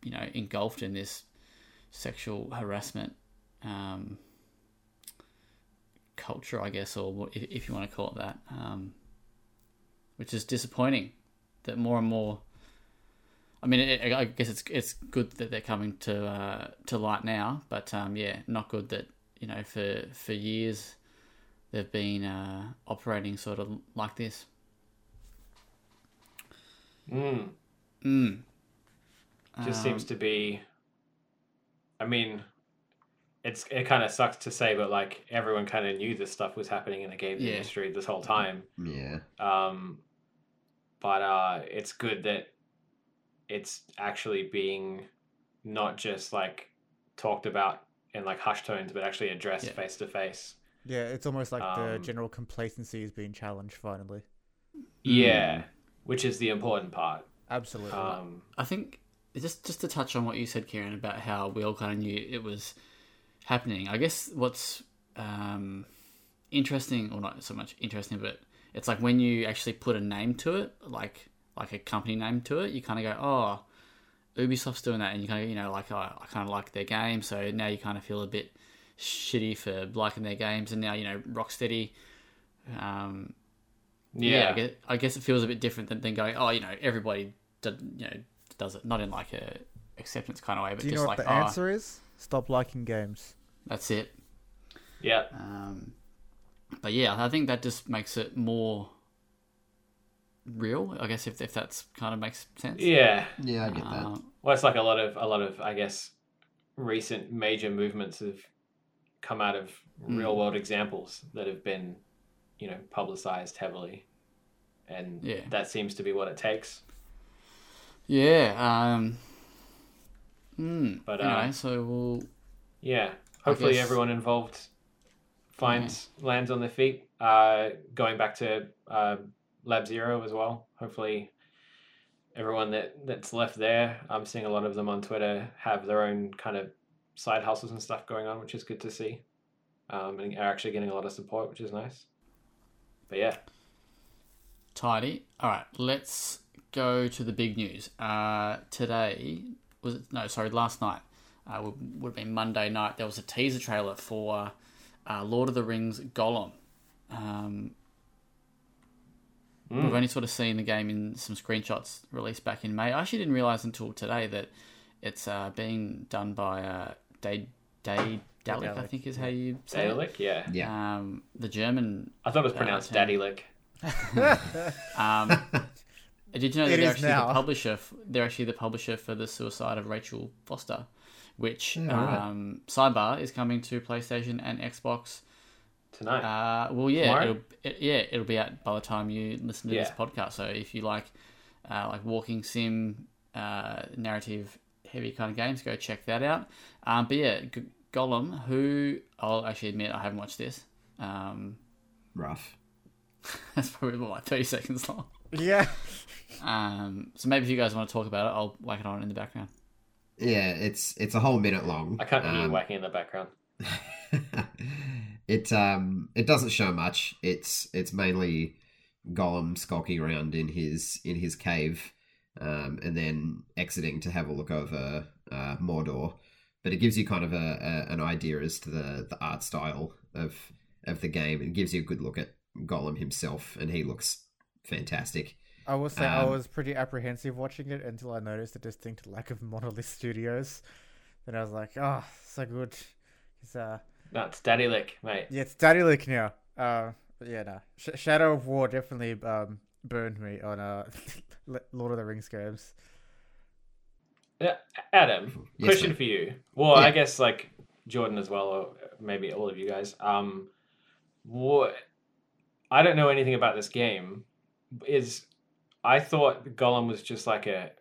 you know engulfed in this sexual harassment um, culture, I guess, or if, if you want to call it that. Um, which is disappointing that more and more. I mean, it, I guess it's it's good that they're coming to uh, to light now, but um, yeah, not good that you know for for years they've been uh, operating sort of like this. Mm. Mm. just Um, seems to be i mean it's it kind of sucks to say but like everyone kind of knew this stuff was happening in the games Yeah. industry this whole time yeah. um but uh it's good that it's actually being not just like talked about in like hushed tones but actually addressed face to face Yeah, it's almost like the Um, general complacency is being challenged finally. yeah which is the important part Absolutely. um I think just just to touch on what you said, Kieran, about how we all kind of knew it was happening. I guess what's um, interesting, or not so much interesting, but it's like when you actually put a name to it, like like a company name to it, you kind of go, oh, Ubisoft's doing that, and you kind of you know like oh, I kind of like their game, so now you kind of feel a bit shitty for liking their games, and now you know Rocksteady. Um, yeah, I, guess, I guess it feels a bit different than, than going, oh, you know, everybody, did, you know, does it not in like a acceptance kind of way, but Do you just know like, what oh, the answer is? Stop liking games. that's it. yeah Um, but yeah, I think that just makes it more real. I guess if if that's kind of makes sense. yeah Yeah, I get that. Um, Well, it's like a lot of a lot of I guess recent major movements have come out of Mm. real world examples that have been, you know, publicized heavily, and Yeah. that seems to be what it takes. yeah. Um, mm, But, anyway, uh, so we'll Yeah, hopefully guess- everyone involved finds lands on their feet. Uh, going back to uh, Lab Zero as well. Hopefully, everyone that that's left there. I'm seeing a lot of them on Twitter have their own kind of side hustles and stuff going on, which is good to see. Um, and are actually getting a lot of support, which is nice. But yeah, Tidy. All right, let's go to the big news. Uh, today was it? No, sorry, last night. Uh, would, would have been Monday night. There was a teaser trailer for uh, Lord of the Rings Gollum. Um, Mm. We've only sort of seen the game in some screenshots released back in May. I actually didn't realize until today that it's uh, being done by uh, Dave, Day Dalek, I think is how you say it. Daedalic, yeah. Yeah. Um, the German. I thought it was pronounced Uh, Daddy Lick. Um, did you know that It they're actually now. the publisher? f- They're actually the publisher for the Suicide of Rachel Foster, which Yeah, right. um, sidebar is coming to PlayStation and Xbox. Tonight. Uh, well, yeah, it'll, it, yeah, it'll be out by the time you listen to this podcast. So if you like, uh, like walking sim, uh, narrative heavy kind of games, go check that out. Um, but yeah, G- Gollum, who I'll actually admit I haven't watched this. Um, Rough. that's probably about like thirty seconds long. Yeah. Um, so maybe if you guys want to talk about it, I'll whack it on in the background. Yeah, it's it's a whole minute long. I can't hear you Um, whacking in the background. it um it doesn't show much. It's it's mainly Gollum skulking around in his in his cave, um, and then exiting to have a look over uh, Mordor. But it gives you kind of a, a an idea as to the, the art style of of the game. It gives you a good look at Gollum himself, and he looks fantastic. I will say I Um, was pretty apprehensive watching it until I noticed the distinct lack of Monolith Studios. Then I was like, oh, so good. It's, uh, No, it's Daddy Lick, mate. yeah, it's Daddy Lick now. Uh, but yeah, no. Sh- Shadow of War definitely um, burned me on uh, Lord of the Rings games. Yeah, Adam, Yes, question sir. for you. Well, I guess like Jordan as well, or maybe all of you guys. Um, what I don't know anything about this game. Is I thought Gollum was just like a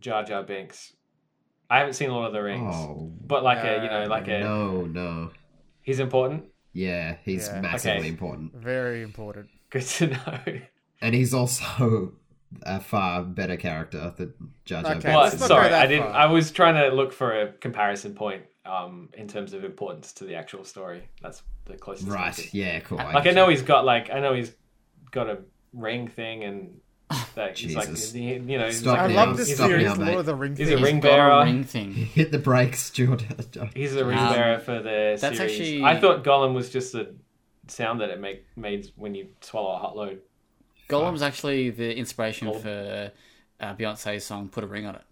Jar Jar Binks. I haven't seen Lord of the Rings, Oh but like a you know No, like a no, no. he's important. Yeah, he's Yeah. massively Okay. important. Very important. Good to know. And he's also a far better character than Jar Jar Okay, Binks. Well, let's not is. go sorry, I didn't. far. I was trying to look for a comparison point um, in terms of importance to the actual story. That's the closest. Right, yeah, cool. Like I get know he's got like I know he's got a ring thing and that he's like Jesus. he- you know he's Stop like, I now, love this stop series, now, mate. Lord of the Rings. He's a thing. ring He's bearer. a ring thing. Hit the brakes, Jordan. he's a ring Um, bearer for the that's series. actually- I thought Gollum was just the sound that it make made when you swallow a hot load. Gollum's actually the inspiration Gold. for uh, Beyonce's song "Put a Ring on It."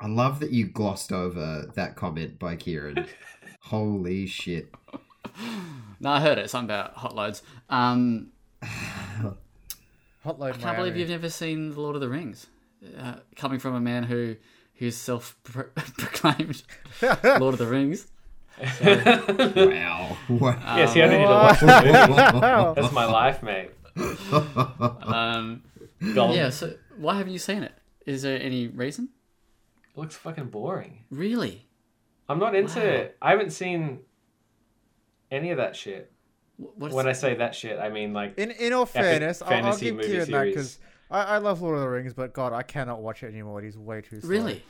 I love that you glossed over that comment by Kieran. Holy shit. No, I heard it. Something about hot loads. Um, Hotload I can't believe you've never seen The Lord of the Rings. Uh, coming from a man who who's self-proclaimed Lord of the Rings. Wow. Wow. yes, he only need to watch the movie. Wow. That's my life, mate. Um, yeah. So why haven't you seen it? Is there any reason? It looks fucking boring. Really? I'm not into Wow. it. I haven't seen any of that shit. Wh- What's, When I say that shit, I mean like In in all fairness, I'll, I'll fantasy give movie Kieran that because I, I love Lord of the Rings, but God, I cannot watch it anymore. It is way too slow. really?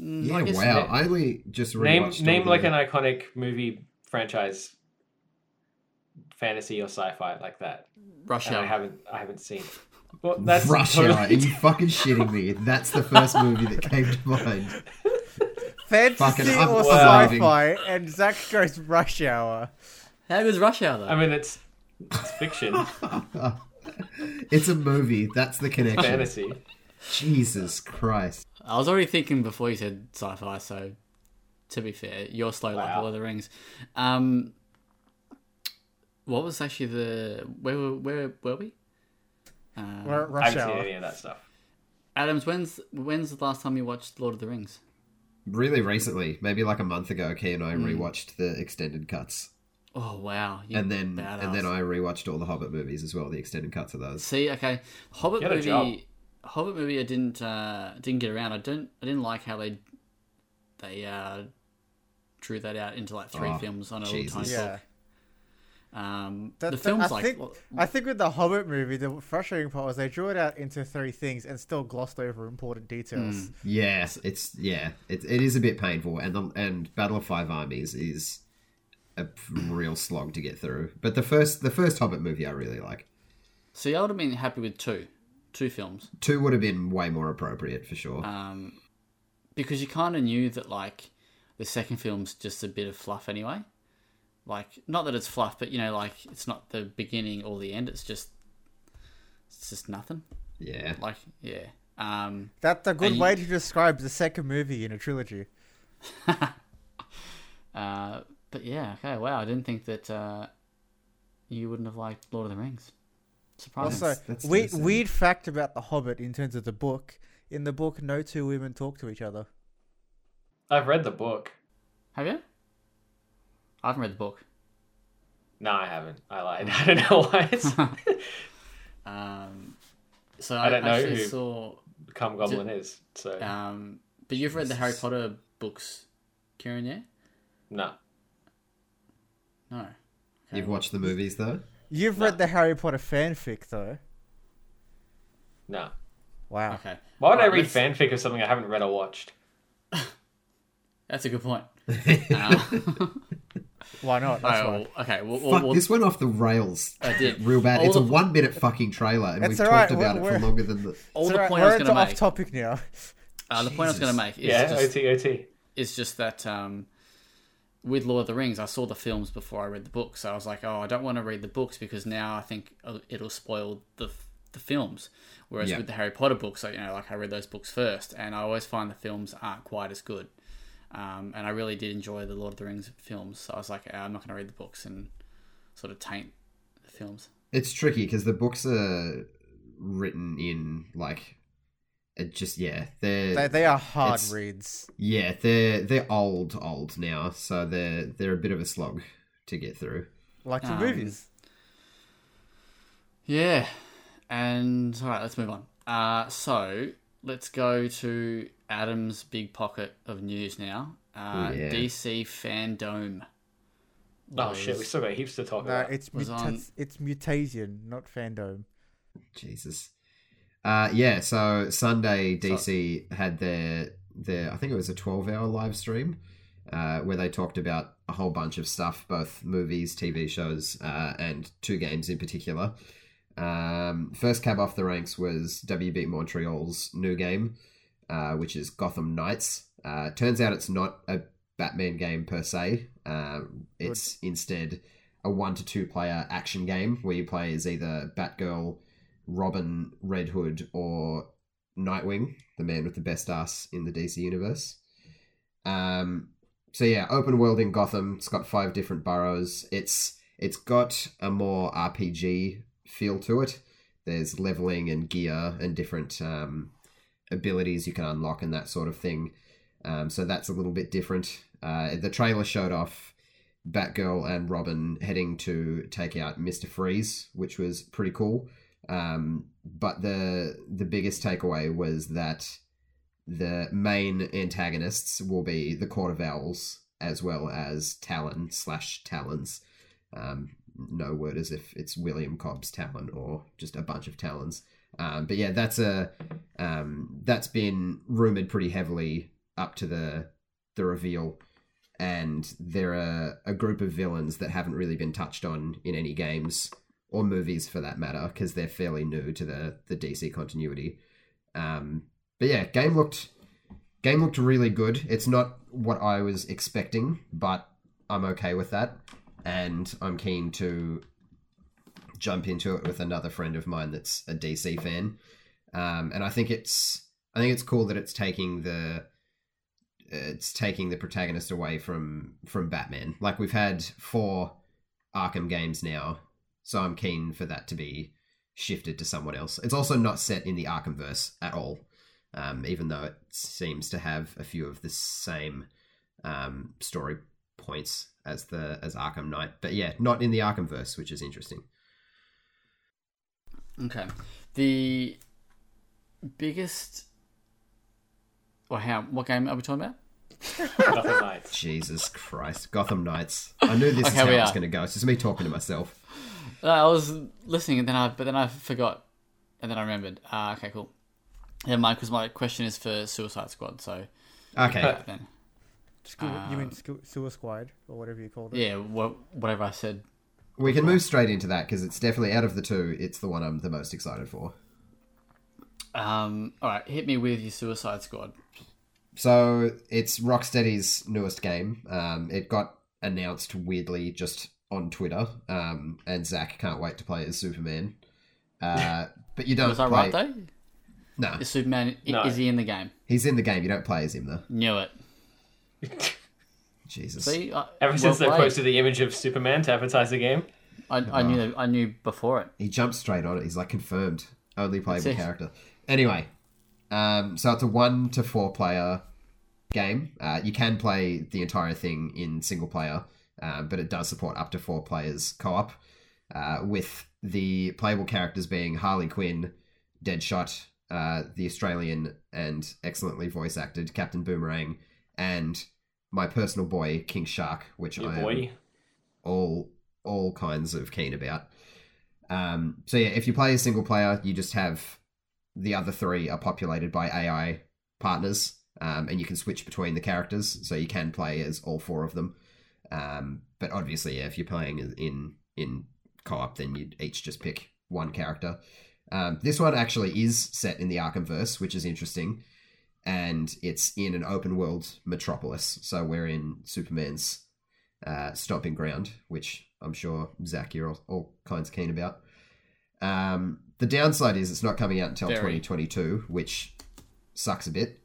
Mm, I Yeah, guess- wow. I only just name rewatched name like the- an iconic movie franchise, fantasy or sci-fi like that. Rush And I Hour. haven't I haven't seen. it. Well, that's Rush Hour. Are you fucking shitting me? That's the first movie that came to mind. Fantasy Fucking or sci-fi, and Zach goes Rush Hour. How good's Rush Hour though? I mean, it's it's fiction, It's a movie. That's the connection. fantasy. Jesus Christ. I was already thinking before you said sci-fi, so to be fair, you're slow like Wow. Lord of the Rings. Um, what was actually the where were where were we? Uh, Ru- I Rush haven't seen Hour. any of that stuff. Adams, when's when's the last time you watched Lord of the Rings? Really recently, maybe like a month ago, Key and I Hmm. rewatched the extended cuts. Oh wow! You And then badass. and then I rewatched all the Hobbit movies as well, the extended cuts of those. see. Okay, Hobbit Get movie. job. Hobbit movie. I didn't uh, didn't get around. I don't. I didn't like how they they uh, drew that out into like three Oh, films on a Jesus. little tiny Yeah. book. Um, That- the that- film's I like think, I think with the Hobbit movie, the frustrating part was they drew it out into three things and still glossed over important details. Yeah, it's yeah, it, it is a bit painful, and the, and Battle of Five Armies is a real slog to get through. But the first the first Hobbit movie I really like. See, I would have been happy with two, two films, Two would have been way more appropriate for sure. um, because you kind of knew that like the second film's just a bit of fluff anyway. Like, not that it's fluff, but you know, like it's not the beginning or the end. It's just, it's just nothing. yeah, Like, yeah. Um, That's a good way you- to describe the second movie in a trilogy. uh, but yeah, okay, wow. I didn't think that uh, you wouldn't have liked Lord of the Rings. Surprising. Also, that's weird, decent. weird fact about The Hobbit in terms of the book. In the book, no two women talk to each other. I've read the book. have you? I haven't read the book. No, I haven't. I lied. I don't know why it's Um, so I I, don't know actually who- saw. Come Goblin is. So Um, but you've read the Harry Potter books, Kieran? Yeah. no. No. Okay. You've watched the movies though. You've No. read the Harry Potter fanfic, though. No. Wow. Okay. Why would I Alright, read let's- fanfic of something I haven't read or watched? That's a good point. Um, Why not? That's alright, well, okay. We'll, we'll, Fuck, we'll, this went off the rails. I did. Real bad. All it's a the- one minute fucking trailer, and It's we've alright, talked about we're- it for we're- longer than the. all It's the alright, point we're I was into going to off make. topic now. Uh, the point I was going to Jesus. make is Yeah, just OT, OT. is just that um, with Lord of the Rings, I saw the films before I read the books. So I was like, oh, I don't want to read the books because now I think uh, it'll spoil the the films. Whereas Yeah. with the Harry Potter books, I, you know, like I read those books first, and I always find the films aren't quite as good. Um, and I really did enjoy the Lord of the Rings films. So I was like, "Ah, I'm not going to read the books and sort of taint the films. It's tricky because the books are written in like, it just yeah, they're They, they are hard reads. yeah they're they're old old now, so they're they're a bit of a slog to get through. Like the Um, movies. Yeah. And all right, let's move on. Uh, so let's go to Adam's big pocket of news now. Uh, Yeah. DC Fandom. Oh shit, we still got heaps to talk No, about. it's muta- on- it's Mutasian, not fandom. Jesus. Uh, yeah, so Sunday DC had their their I think it was a twelve hour live stream uh, where they talked about a whole bunch of stuff, both movies, TV shows, uh, and two games in particular. Um, first cab off the ranks was WB Montreal's new game, uh, which is Gotham Knights. Uh, turns out it's not a Batman game per se. Um, it's instead a one to two player action game where you play as either Batgirl, Robin, Red Hood, or Nightwing, the man with the best ass in the DC universe. Um, so yeah, open world in Gotham. It's got five different boroughs. It's it's got a more RPG feel to it. There's leveling and gear and different um, abilities you can unlock and that sort of thing. Um, so that's a little bit different. Uh, the trailer showed off Batgirl and Robin heading to take out Mister Freeze, which was pretty cool. Um, but the the biggest takeaway was that the main antagonists will be the Court of Owls as well as Talon slash Talons. Um, no word as if it's William Cobb's Talon or just a bunch of Talons. Um, but yeah, that's a um, that's been rumored pretty heavily up to the the reveal, and they're a, a group of villains that haven't really been touched on in any games or movies for that matter because they're fairly new to the the DC continuity. Um, but yeah, game looked game looked really good. It's not what I was expecting, but I'm okay with that, and I'm keen to jump into it with another friend of mine that's a DC fan. Um, and I think it's I think it's cool that it's taking the it's taking the protagonist away from from Batman. Like we've had four Arkham games now, so I'm keen for that to be shifted to someone else. It's also not set in the Arkhamverse at all, um, even though it seems to have a few of the same um, story points as the as Arkham Knight. But yeah, not in the Arkhamverse, which is interesting. Okay. The biggest. Or how? What game are we talking about? Gotham Knights. Jesus Christ, Gotham Knights. I knew this Okay, is how we it was going to go. It's just me talking to myself. Uh, I was listening, and then I but then I forgot, and then I remembered. Ah, okay, cool. Yeah, Mike, because my question is for Suicide Squad. So Okay, then, School, you mean school, Sewer Squad or whatever you called it? yeah, wha- whatever I said. we can move straight into that because it's definitely out of the two, it's the one I'm the most excited for. Um, all right, hit me with your Suicide Squad. So it's Rocksteady's newest game. Um, it got announced weirdly just on Twitter, um, and Zach can't wait to play as Superman. Uh, but you don't Was I play. right though? No, Is Superman No. is he in the game? he's in the game. You don't play as him though. Knew it. Jesus. See, I, Ever well since they played. posted the image of Superman to advertise the game. I, I knew I knew before it. He jumped straight on it. He's like confirmed only playable character. Anyway, um, so it's a one to four player game. Uh, you can play the entire thing in single player, um, but it does support up to four players co op, uh, with the playable characters being Harley Quinn, Deadshot, uh, the Australian and excellently voice acted Captain Boomerang, and my personal boy King Shark, which Your I am all all kinds of keen about. Um, so yeah, if you play a single player, you just have the other three are populated by AI partners, um, and you can switch between the characters, so you can play as all four of them. Um, but obviously, yeah, if you're playing in in co-op, then you'd each just pick one character. Um, this one actually is set in the Arkhamverse, which is interesting, and it's in an open world metropolis. So we're in Superman's uh, stomping ground, which I'm sure Zach you're all, all kinds keen about. Um, the downside is it's not coming out until Very. 2022, which sucks a bit.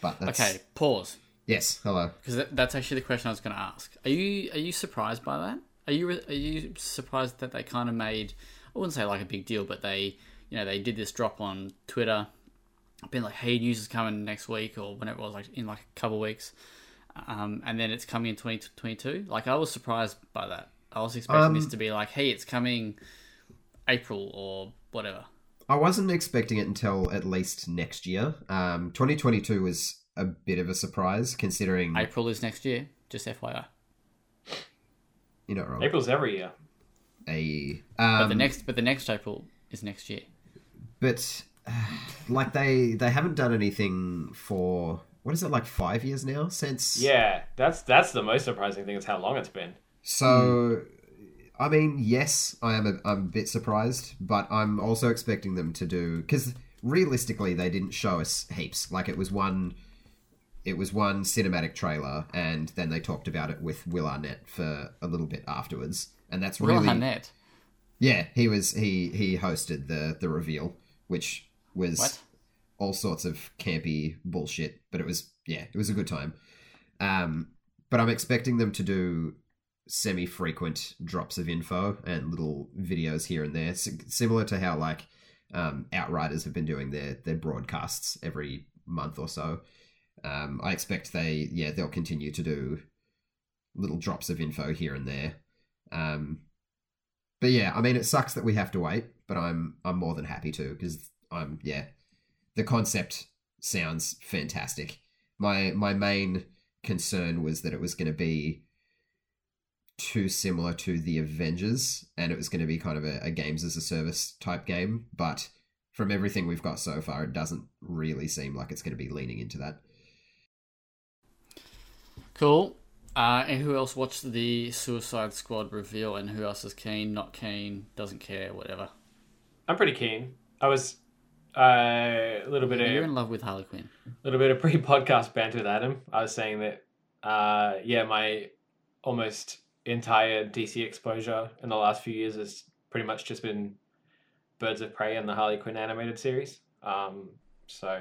But that's Okay, pause. Yes. Hello. Because that, that's actually the question I was going to ask. Are you are you surprised by that? Are you are you surprised that they kind of made I wouldn't say like a big deal, but they you know they did this drop on Twitter, been like, hey, news is coming next week or whenever it was like in like a couple of weeks, um, and then it's coming in twenty twenty two. Like I was surprised by that. I was expecting Um, this to be like, hey, it's coming April or whatever. I wasn't expecting it until at least next year. Um, 2022 was a bit of a surprise considering April is next year. Just FYI. you're not wrong. April's every year. A But um, the next but the next April is next year. but uh, like they they haven't done anything for what is it like five years now since Yeah, that's that's the most surprising thing is how long it's been. So, I mean, yes, I am. A, I'm a bit surprised, but I'm also expecting them to do because realistically, they didn't show us heaps. Like it was one, it was one cinematic trailer, and then they talked about it with Will Arnett for a little bit afterwards, and that's really Will Arnett. yeah. He was he he hosted the the reveal, which was What? all sorts of campy bullshit, but it was yeah, it was a good time. Um, but I'm expecting them to do semi-frequent drops of info and little videos here and there, S- similar to how like um, Outriders have been doing their their broadcasts every month or so. Um, I expect they yeah they'll continue to do little drops of info here and there. Um, but yeah, I mean it sucks that we have to wait, but I'm I'm more than happy to because I'm yeah the concept sounds fantastic. My my main concern was that it was going to be too similar to the Avengers, and it was going to be kind of a, a games as a service type game. But from everything we've got so far, it doesn't really seem like it's going to be leaning into that. Cool. Uh, and who else watched the Suicide Squad reveal? And who else is keen, not keen, doesn't care, whatever? I'm pretty keen. I was uh, a little bit You're of in love with Harley Quinn. A little bit of pre-podcast banter with Adam. I was saying that, uh, yeah, my almost entire DC exposure in the last few years has pretty much just been Birds of Prey and the Harley Quinn animated series. Um, so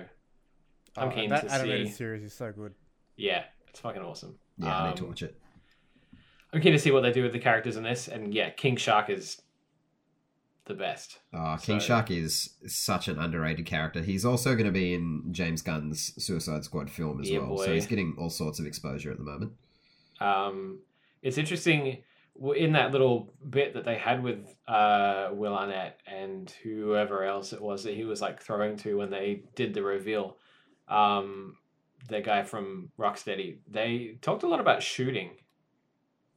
I'm Oh, keen that to animated see. series is so good. Yeah, it's fucking awesome. Yeah, I need to Um, watch it. I'm keen to see what they do with the characters in this, and yeah, King Shark is the best. Oh, King so- Shark is such an underrated character. He's also going to be in James Gunn's Suicide Squad film as Yeah, well, so he's getting all sorts of exposure at the moment. Um, it's interesting in that little bit that they had with uh, Will Arnett and whoever else it was that he was like throwing to when they did the reveal. Um, the guy from Rocksteady, they talked a lot about shooting.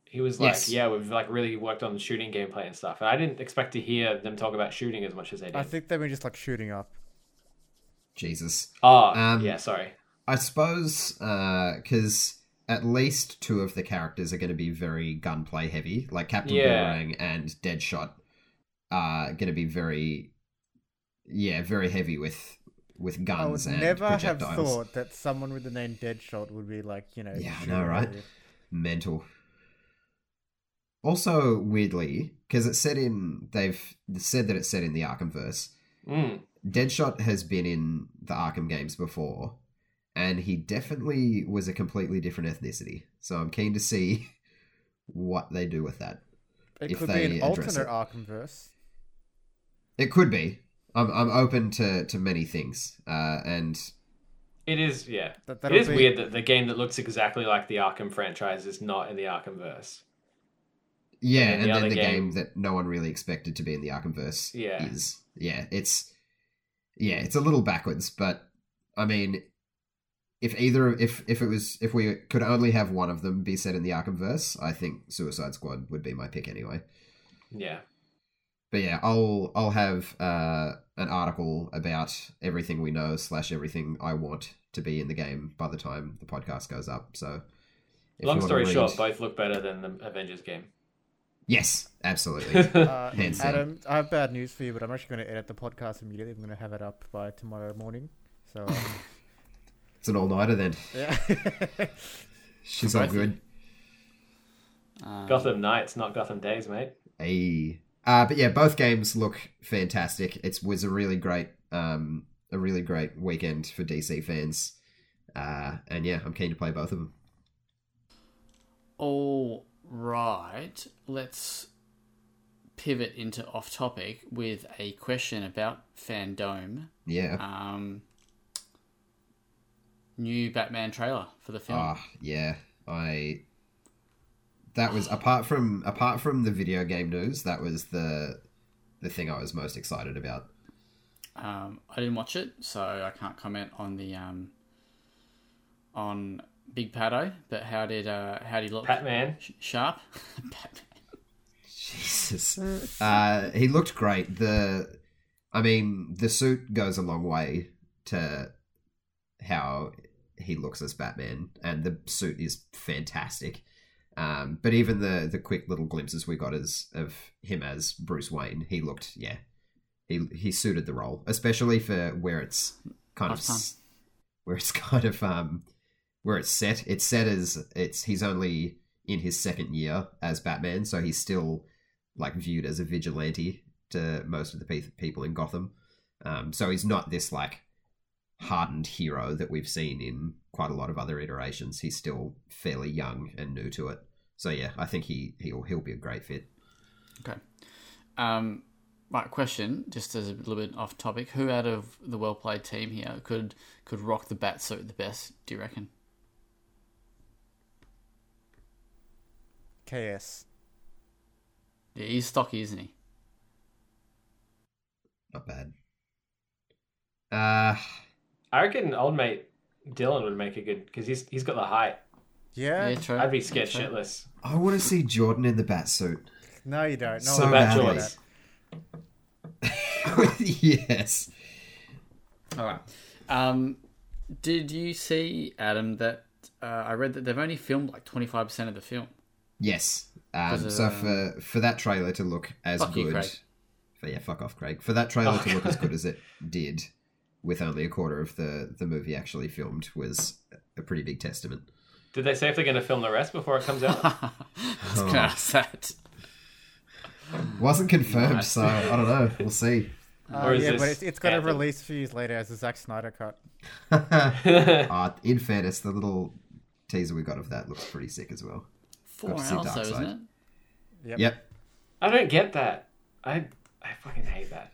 He was like, Yes. "Yeah, we've like really worked on the shooting gameplay and stuff." And I didn't expect to hear them talk about shooting as much as they did. I think they were just like shooting up. Jesus. oh, Um, yeah, sorry. I suppose because at least two of the characters are going to be very gunplay heavy, like Captain Yeah. Boomerang and Deadshot are going to be very, yeah, very heavy with with I would guns and never have thought that someone with the name Deadshot would be like, you know, Yeah, I know, right? Mental. Also, weirdly, because it's set in, they've said that it's set in the Arkhamverse. Mm. Deadshot has been in the Arkham games before, and he definitely was a completely different ethnicity. So I'm keen to see what they do with that. It if could they be an address alternate it. Arkhamverse. It could be. I'm I'm open to to many things, uh, and It is, yeah. That, It be- weird that the game that looks exactly like the Arkham franchise is not in the Arkhamverse. yeah, And and, the then the game... game- that no one really expected to be in the Arkhamverse Yeah. is yeah, it's yeah, it's a little backwards, but I mean, if either if if it was if we could only have one of them be set in the Arkhamverse, I think Suicide Squad would be my pick anyway. Yeah. But yeah, I'll I'll have uh, an article about everything we know slash everything I want to be in the game by the time the podcast goes up. So, Long story read- short, both look better than the Avengers game. yes, absolutely. Uh, Adam, I have bad news for you, but I'm actually going to edit the podcast immediately. I'm going to have it up by tomorrow morning. So, um, it's an all nighter then. yeah. She's all good. Um, Gotham nights, not Gotham Days, mate. Hey. Uh, but yeah, both games look fantastic. It was a really great, um, a really great weekend for DC fans. Uh, and yeah, I'm keen to play both of them. All right, let's pivot into off topic with a question about Fandome. Yeah. Um, new Batman trailer for the film. Ah, yeah. I. That was apart from apart from the video game news. That was the the thing I was most excited about. Um, I didn't watch it, so I can't comment on the um, on Big Pato. But how did uh, how did he look? Batman. Sh- Sharp. Batman. Jesus. Uh, he looked great. The, I mean, the suit goes a long way to how he looks as Batman, and the suit is fantastic. Um, but even the the quick little glimpses we got as of him as Bruce Wayne, he looked yeah, he he suited the role, especially for where it's kind of where it's kind of um where it's set. It's set as it's he's only in his second year as Batman, so he's still like viewed as a vigilante to most of the pe- people in Gotham. Um, so he's not this like hardened hero that we've seen in quite a lot of other iterations. He's still fairly young and new to it. So yeah, I think he he'll he'll be a great fit. Okay. Um, right. Question, just as a little bit off topic. Who out of the well played team here could could rock the bat suit the best? Do you reckon? KS. Yeah, he's stocky, isn't he? Not bad. Uh I reckon old mate Dylan would make a good because he's he's got the height. Yeah? Yeah, true. I'd be scared True. shitless. I want to see Jordan in the bat suit. No, you don't. No So one Bat badly. wants Joyce. that. yes. All right. Um, did you see Adam that uh, I read that they've only filmed like twenty five percent of the film? Yes. Um, Because of, so um, for for that trailer to look as Fuck you, good, Craig. for yeah, fuck off, Craig. For that trailer Oh, to look as good as it did, with only a quarter of the the movie actually filmed, was a pretty big testament. Did they say if they're going to film the rest before it comes out? I was Oh. gonna ask that. Wasn't confirmed, Nice. so I don't know. We'll see. Uh, Or is yeah, but this it's, it's got to release a few years later as a Zack Snyder cut. uh, in fairness, the little teaser we got of that looks pretty sick as well. Four Got to see hours, though, isn't it? Yep. Yep. I don't get that. I I fucking hate that.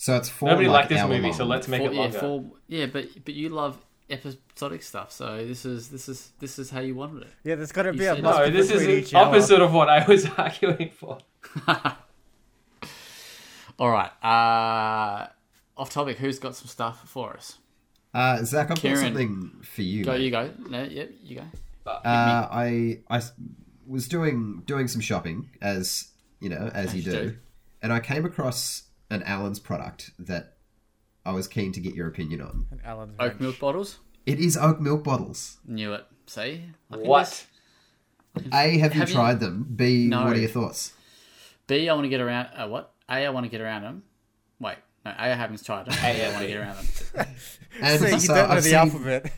So it's four. Nobody like, liked this hour movie, so long- let's make Four- it yeah, longer. four, yeah, but but you love episodic stuff, so this is this is this is how you wanted it. Yeah, there's got to You be a no, this between is each hour. opposite of what I was arguing for. All right. Uh, off topic. Who's got some stuff for us? Uh, Zach, I've Kieran. got something for you. Go, mate. you go. No, yep, you go. Uh, I I s- was doing doing some shopping as you know as you As you do, do. and I came across an Allen's product that I was keen to get your opinion on. And Allen's Oak wrench. milk bottles. It is oat milk bottles. Knew it. See. I can What? just- A, have you Have you- tried them? B, No. what are your thoughts? B. I want to get around. Uh, what? A. I want to get around them. Wait. No. A. I haven't tried them. A. I want to get around them. And So you so don't know I've the seen, alphabet.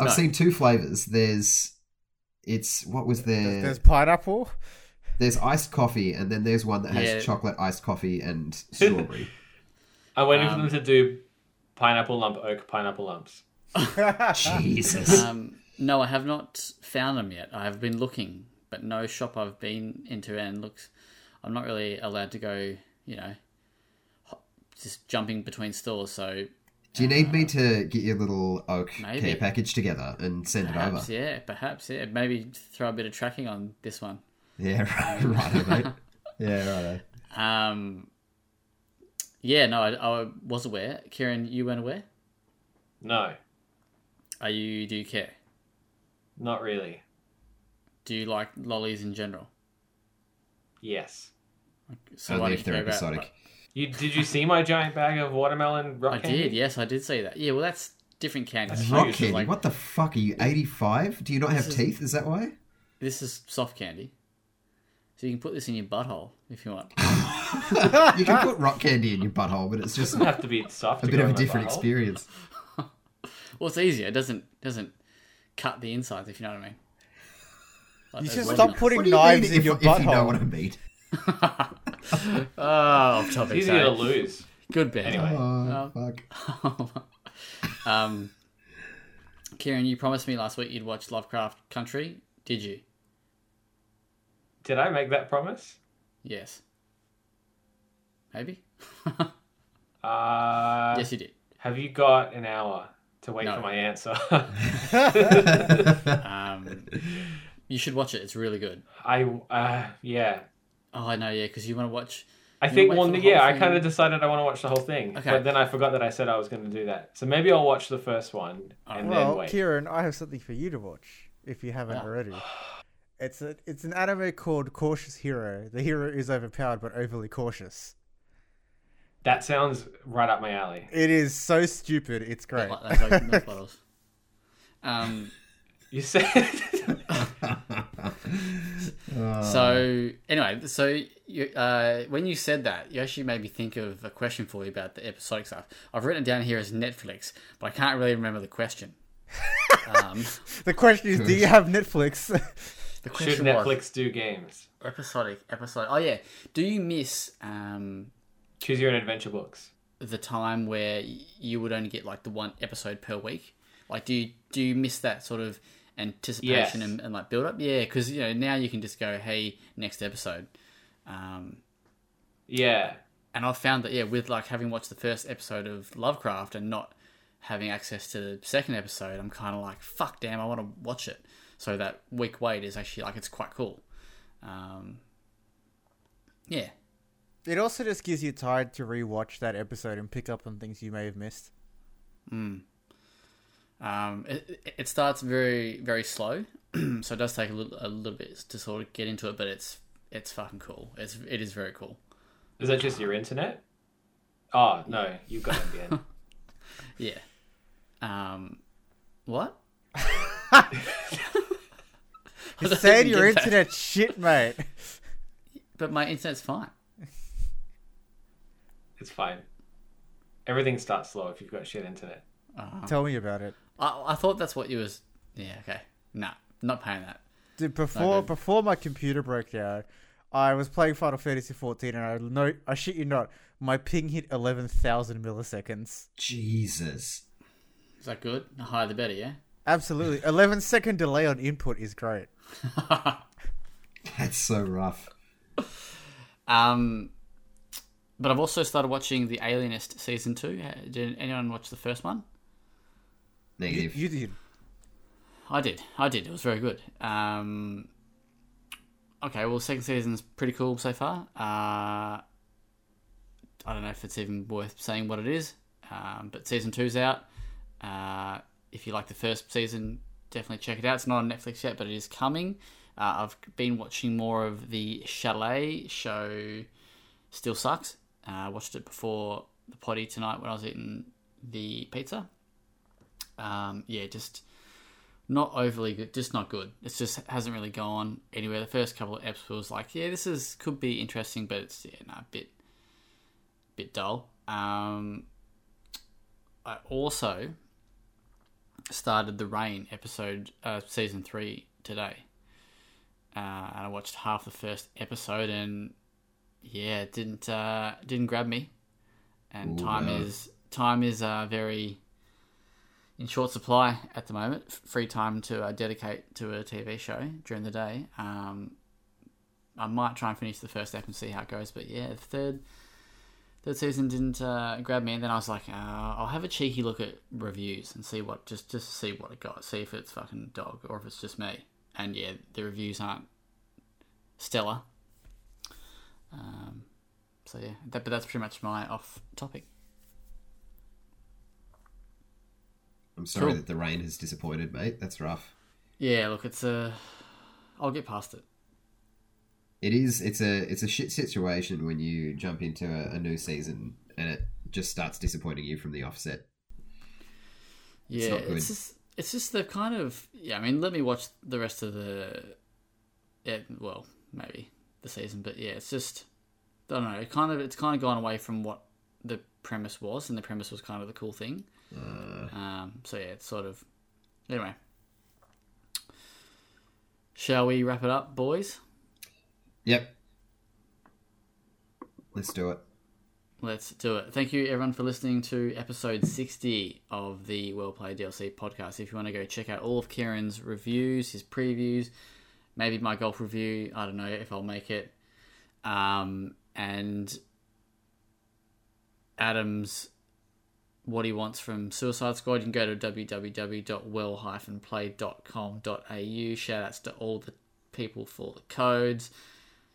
I've No. seen two flavors. There's it's what was there? There's pineapple. There's iced coffee, and then there's one that has Yeah. chocolate iced coffee and strawberry. I'm waiting Um, for them to do pineapple lump oak pineapple lumps. Jesus. Um, no, I have not found them yet. I have been looking, but no shop I've been into and looks. I'm not really allowed to go. You know, ho- just jumping between stores. So Do you need me to get your little oak Maybe. care package together and send it perhaps, over? yeah, perhaps, yeah. Maybe throw a bit of tracking on this one. Yeah, right, right, mate. Yeah, right. Um, yeah, no, I, I was aware. Kieran, you weren't aware. No, Are you? Do you care? not really. Do you like lollies in general? Yes. So Only if they're care about- episodic. You did you see my giant bag of watermelon rock I candy? did. Yes, I did see that. Yeah, well, that's different candy. That's Rock candy. like- what the fuck are you? Eighty-five? Do you not have is- teeth? Is that why? This is soft candy. So you can put this in your butthole if you want. you can put rock candy in your butthole, but it's just doesn't have to be soft. a bit of a different butthole. experience. Well, it's easier. It doesn't doesn't cut the insides if you know what I mean. Like You should watermelons. stop putting What you knives in if, your if you know butthole. what I mean? Oh, off topic. It's easier to lose. Good bit. Anyway. Oh, Oh. fuck. um, Kieran, you promised me last week you'd watch Lovecraft Country. Did you? Did I make that promise? Yes. Maybe. Uh, yes, you did. Have you got an hour to wait No. for my answer? Um, you should watch it. It's really good. I uh, yeah. Oh, I know. Yeah, because you want to watch. I think one. well, yeah. whole I kind of decided I want to watch the whole thing, Okay. but then I forgot that I said I was going to do that. So maybe I'll watch the first one and then Well, wait. Kieran, I have something for you to watch if you haven't Ah. already. It's a it's an anime called Cautious Hero. The hero is overpowered but overly cautious. That sounds right up my alley. It is so stupid. It's great. Like those open milk bottles. Um, You said so anyway, so you, uh, when you said that, you actually made me think of a question for you about the episodic stuff. I've written it down here as Netflix, but I can't really remember the question. um, The question is, do you have Netflix? The should question was Netflix do games? episodic episode. Oh yeah, do you miss um, Choose your own adventure books. the time where you would only get like the one episode per week? Like, do you do you miss that sort of anticipation Yes. and, and like build up? Yeah, because you know now you can just go, hey, next episode. Um, Yeah, and I've found that yeah, with like having watched the first episode of Lovecraft and not having access to the second episode, I'm kind of like, fuck, damn, I want to watch it. So that week wait is actually like it's quite cool. Um, yeah, it also just gives you time to rewatch that episode and pick up on things you may have missed. um, it, it starts very very slow, so it does take a little, a little bit to sort of get into it, but it's it's fucking cool. It's it is very cool. is that just your internet? Oh no, you've got NBN. Yeah. Um, what? You're saying your get that. internet shit, mate. But my internet's fine. it's fine. Everything starts slow if you've got shit internet. Uh, Tell me about it. I, I thought that's what you was. Yeah. Okay. Nah, not paying that. Dude, before good. before my computer broke down, I was playing Final Fantasy 14, and I know I shit you not, my ping hit 11,000 milliseconds. Jesus. Is that good? The higher the better, yeah. Absolutely, 11 second delay on input is great. That's so rough. Um, but I've also started watching The Alienist season two. Did anyone watch the first one? You, Negative. you did. I did. I did. It was very good. Um, okay, well, second season's pretty cool so far. Uh, I don't know if it's even worth saying what it is, um, but season two's out. Uh, if you like the first season, definitely check it out. It's not on Netflix yet, but it is coming. Uh, I've been watching more of the Chalet show. Still sucks. Uh, I watched it before the potty tonight when I was eating the pizza. Um, yeah, just not overly good, just not good. It just hasn't really gone anywhere. The first couple of episodes was like, yeah, this is could be interesting, but it's yeah, no, a bit, bit dull. Um, I also started the Rain episode, uh, season three today, uh, and I watched half the first episode, and yeah, it didn't uh, didn't grab me. And Ooh, time no. is time is uh, very in short supply at the moment. Free time to uh, dedicate to a TV show during the day. Um, I might try and finish the first step and see how it goes. But yeah, the third third season didn't uh, grab me, and then I was like, uh, I'll have a cheeky look at reviews and see what just just to see what it got, see if it's fucking dog or if it's just me. And yeah, the reviews aren't stellar. Um, so yeah, that, but that's pretty much my off topic. I'm sorry Cool. that the rain has disappointed, mate. That's rough. Yeah, look, it's a. I'll get past it. It is. It's a. It's a shit situation when you jump into a, a new season and it just starts disappointing you from the offset. Yeah, not it's, just it's just the kind of yeah. I mean, let me watch the rest of the. Yeah, well, maybe the season, but yeah, it's just I don't know. It kind of it's kind of gone away from what the premise was, and the premise was kind of the cool thing. Uh, Um, so yeah, it's sort of anyway. Shall we wrap it up, boys? Yep. Let's do it. Let's do it. Thank you, everyone, for listening to episode 60 of the Well Played DLC podcast. If you want to go check out all of Kieran's reviews, his previews, maybe my golf review, I don't know if I'll make it, um, and Adam's what he wants from Suicide Squad, you can go to www.well-played.com.au. Shout outs to all the people for the codes.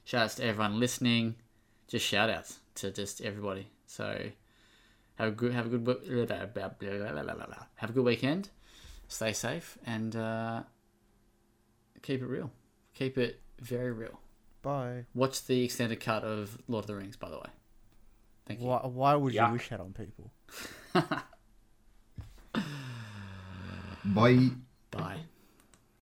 Shout outs to everyone listening just shout outs to just everybody. So have a good have a good wo- have a good weekend. Stay safe and uh, keep it real. Keep it very real. Bye. Watch the extended cut of Lord of the Rings, by the way. Thank you. Why, why would Yuck. you wish that on people? Bye. Bye.